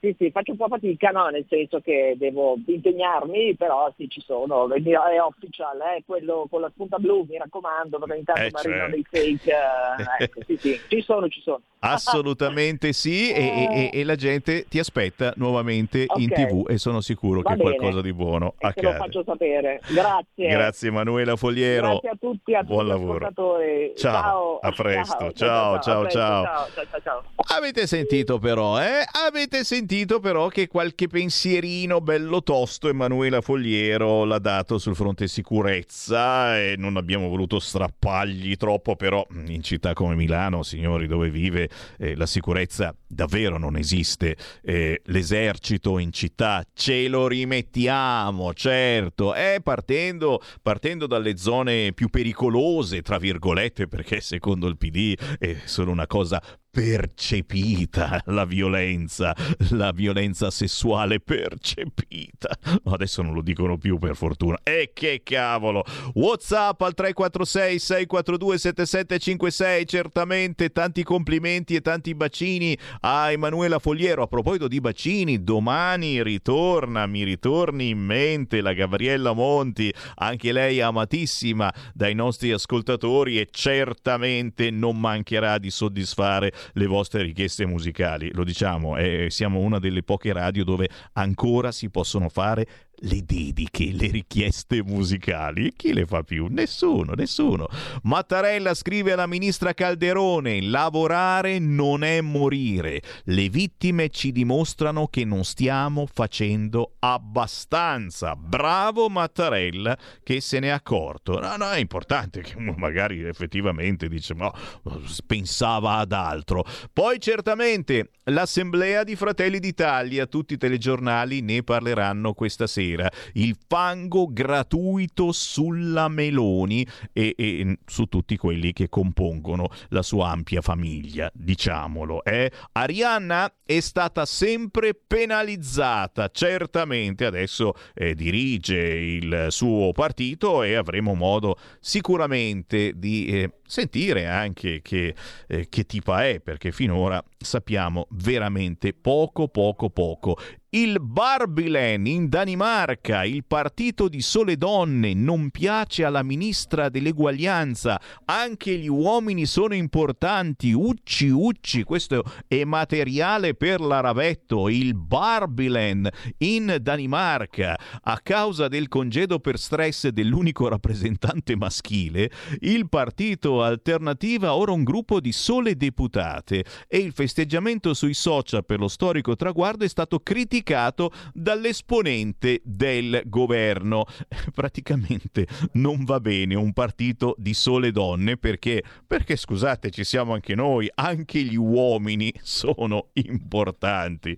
[SPEAKER 28] Sì, sì, faccio un po' fatica, no, nel senso che devo impegnarmi, però sì, ci sono, è official, eh, quello con la spunta blu, mi raccomando, perché intanto
[SPEAKER 2] Eh,
[SPEAKER 28] mi arrivano
[SPEAKER 2] certo.
[SPEAKER 28] dei fake, eh, ecco, sì, sì, ci sono, ci sono.
[SPEAKER 2] Assolutamente sì, e, e- e- la gente ti aspetta nuovamente in
[SPEAKER 28] Ok.
[SPEAKER 2] tv e sono sicuro
[SPEAKER 28] Va
[SPEAKER 2] che
[SPEAKER 28] bene.
[SPEAKER 2] qualcosa di buono
[SPEAKER 28] E te lo
[SPEAKER 2] accade.
[SPEAKER 28] faccio sapere. Grazie.
[SPEAKER 2] Grazie Emanuela Fogliero.
[SPEAKER 28] Grazie a tutti, a tutti
[SPEAKER 2] Buon
[SPEAKER 28] gli
[SPEAKER 2] lavoro. Ciao,
[SPEAKER 28] Ciao,
[SPEAKER 2] a presto.
[SPEAKER 28] ciao,
[SPEAKER 2] ciao, ciao. Avete sentito però, eh? Avete sentito però che qualche pensierino bello tosto Emanuela Fogliero l'ha dato sul fronte sicurezza e non abbiamo voluto strappargli troppo, però in città come Milano, signori, dove vive eh, la sicurezza davvero non esiste. Eh, l'esercito in città ce lo rimettiamo, certo, eh, partendo, partendo dalle zone più pericolose, tra virgolette, perché secondo il PD è solo una cosa percepita la violenza, la violenza sessuale percepita. Adesso non lo dicono più per fortuna. E che cavolo! WhatsApp al 346 642 7756, certamente tanti complimenti e tanti bacini a Emanuela Fogliero. A proposito di bacini, domani ritorna, mi ritorni in mente la Gabriella Monti, anche lei amatissima dai nostri ascoltatori e certamente non mancherà di soddisfare le vostre richieste musicali. Lo diciamo, eh, siamo una delle poche radio dove ancora si possono fare le dediche, le richieste musicali. Chi le fa più? Nessuno, nessuno. Mattarella scrive alla ministra Calderone: lavorare non è morire. Le vittime ci dimostrano che non stiamo facendo abbastanza. Bravo Mattarella che se n'è accorto. No, no, è importante che uno magari effettivamente dice: ma pensava ad altro. Poi certamente l'assemblea di Fratelli d'Italia, tutti i telegiornali ne parleranno questa sera. Il fango gratuito sulla Meloni e, e su tutti quelli che compongono la sua ampia famiglia, diciamolo. Eh? Arianna è stata sempre penalizzata, certamente adesso eh, dirige il suo partito e avremo modo sicuramente di eh, sentire anche che, eh, che tipa è, perché finora sappiamo veramente poco, poco, poco. Il Barbilen in Danimarca, il partito di sole donne, non piace alla ministra dell'eguaglianza. Anche gli uomini sono importanti. Ucci, ucci, questo è materiale per l'aravetto. Il Barbilen in Danimarca, a causa del congedo per stress dell'unico rappresentante maschile, il partito Alternativa ora un gruppo di sole deputate e il festeggiamento sui social per lo storico traguardo è stato criticato criticato dall'esponente del governo. Praticamente non va bene un partito di sole donne perché, perché scusate, ci siamo anche noi, anche gli uomini sono importanti.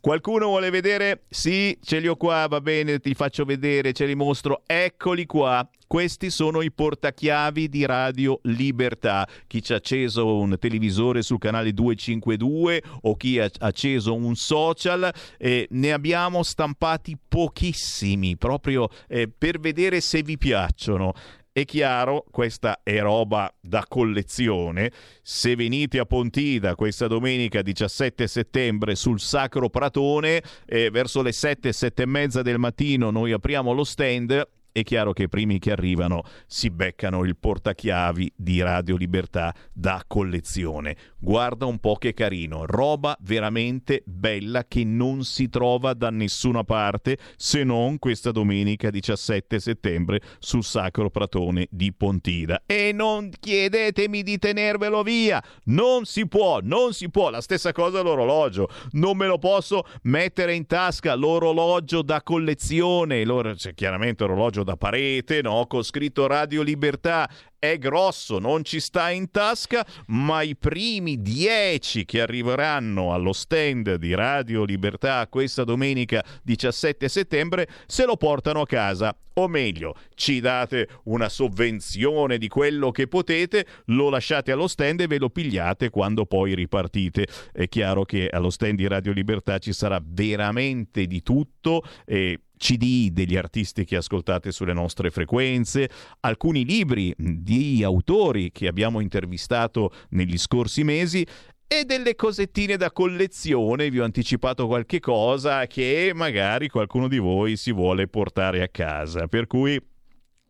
[SPEAKER 2] Qualcuno vuole vedere? Sì, ce li ho qua, va bene, ti faccio vedere, ce li mostro. Eccoli qua. Questi sono i portachiavi di Radio Libertà. Chi ci ha acceso un televisore sul canale 252 o chi ha acceso un social, eh, ne abbiamo stampati pochissimi proprio eh, per vedere se vi piacciono. È chiaro, questa è roba da collezione. Se venite a Pontida questa domenica 17 settembre sul Sacro Pratone, eh, verso le 7, 7 e mezza del mattino noi apriamo lo stand è chiaro che i primi che arrivano si beccano il portachiavi di Radio Libertà da collezione. Guarda un po' che carino, roba veramente bella che non si trova da nessuna parte se non questa domenica 17 settembre sul Sacro Pratone di Pontida. E non chiedetemi di tenervelo via, non si può, non si può. La stessa cosa l'orologio, non me lo posso mettere in tasca l'orologio da collezione, Loro, cioè, chiaramente orologio da parete, no? Con scritto Radio Libertà è grosso, non ci sta in tasca, ma i primi dieci che arriveranno allo stand di Radio Libertà questa domenica 17 settembre se lo portano a casa. O meglio, ci date una sovvenzione di quello che potete, lo lasciate allo stand e ve lo pigliate quando poi ripartite. È chiaro che allo stand di Radio Libertà ci sarà veramente di tutto e CD degli artisti che ascoltate sulle nostre frequenze, alcuni libri di autori che abbiamo intervistato negli scorsi mesi e delle cosettine da collezione, vi ho anticipato qualche cosa che magari qualcuno di voi si vuole portare a casa, per cui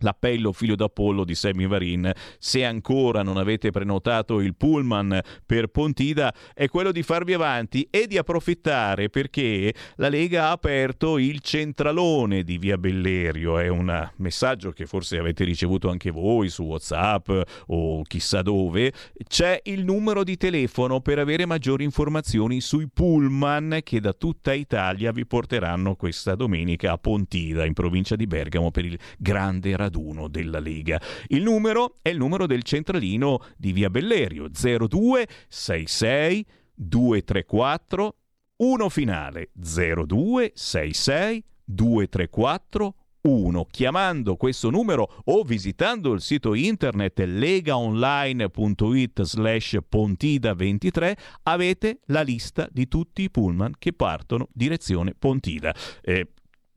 [SPEAKER 2] L'appello figlio d'Apollo di Sammy Varin, se ancora non avete prenotato il pullman per Pontida, è quello di farvi avanti e di approfittare perché la Lega ha aperto il centralone di Via Bellerio. È un messaggio che forse avete ricevuto anche voi su WhatsApp o chissà dove. C'è il numero di telefono per avere maggiori informazioni sui pullman che da tutta Italia vi porteranno questa domenica a Pontida, in provincia di Bergamo, per il grande raduno raduno della Lega. Il numero è il numero del centralino di Via Bellerio 0266 234 1 finale 0266 234 1 chiamando questo numero o visitando il sito internet legaonline.it slash pontida23 avete la lista di tutti i pullman che partono direzione Pontida. Eh,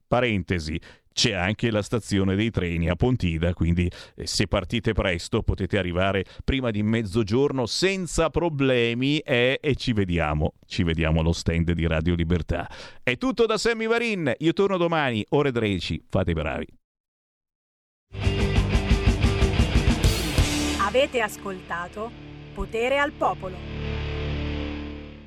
[SPEAKER 2] parentesi, c'è anche la stazione dei treni a Pontida, quindi eh, se partite presto potete arrivare prima di mezzogiorno senza problemi e, e ci vediamo, ci vediamo allo stand di Radio Libertà. È tutto da Sammy Varin, io torno domani, ore 13, fate i bravi.
[SPEAKER 30] Avete ascoltato Potere al Popolo.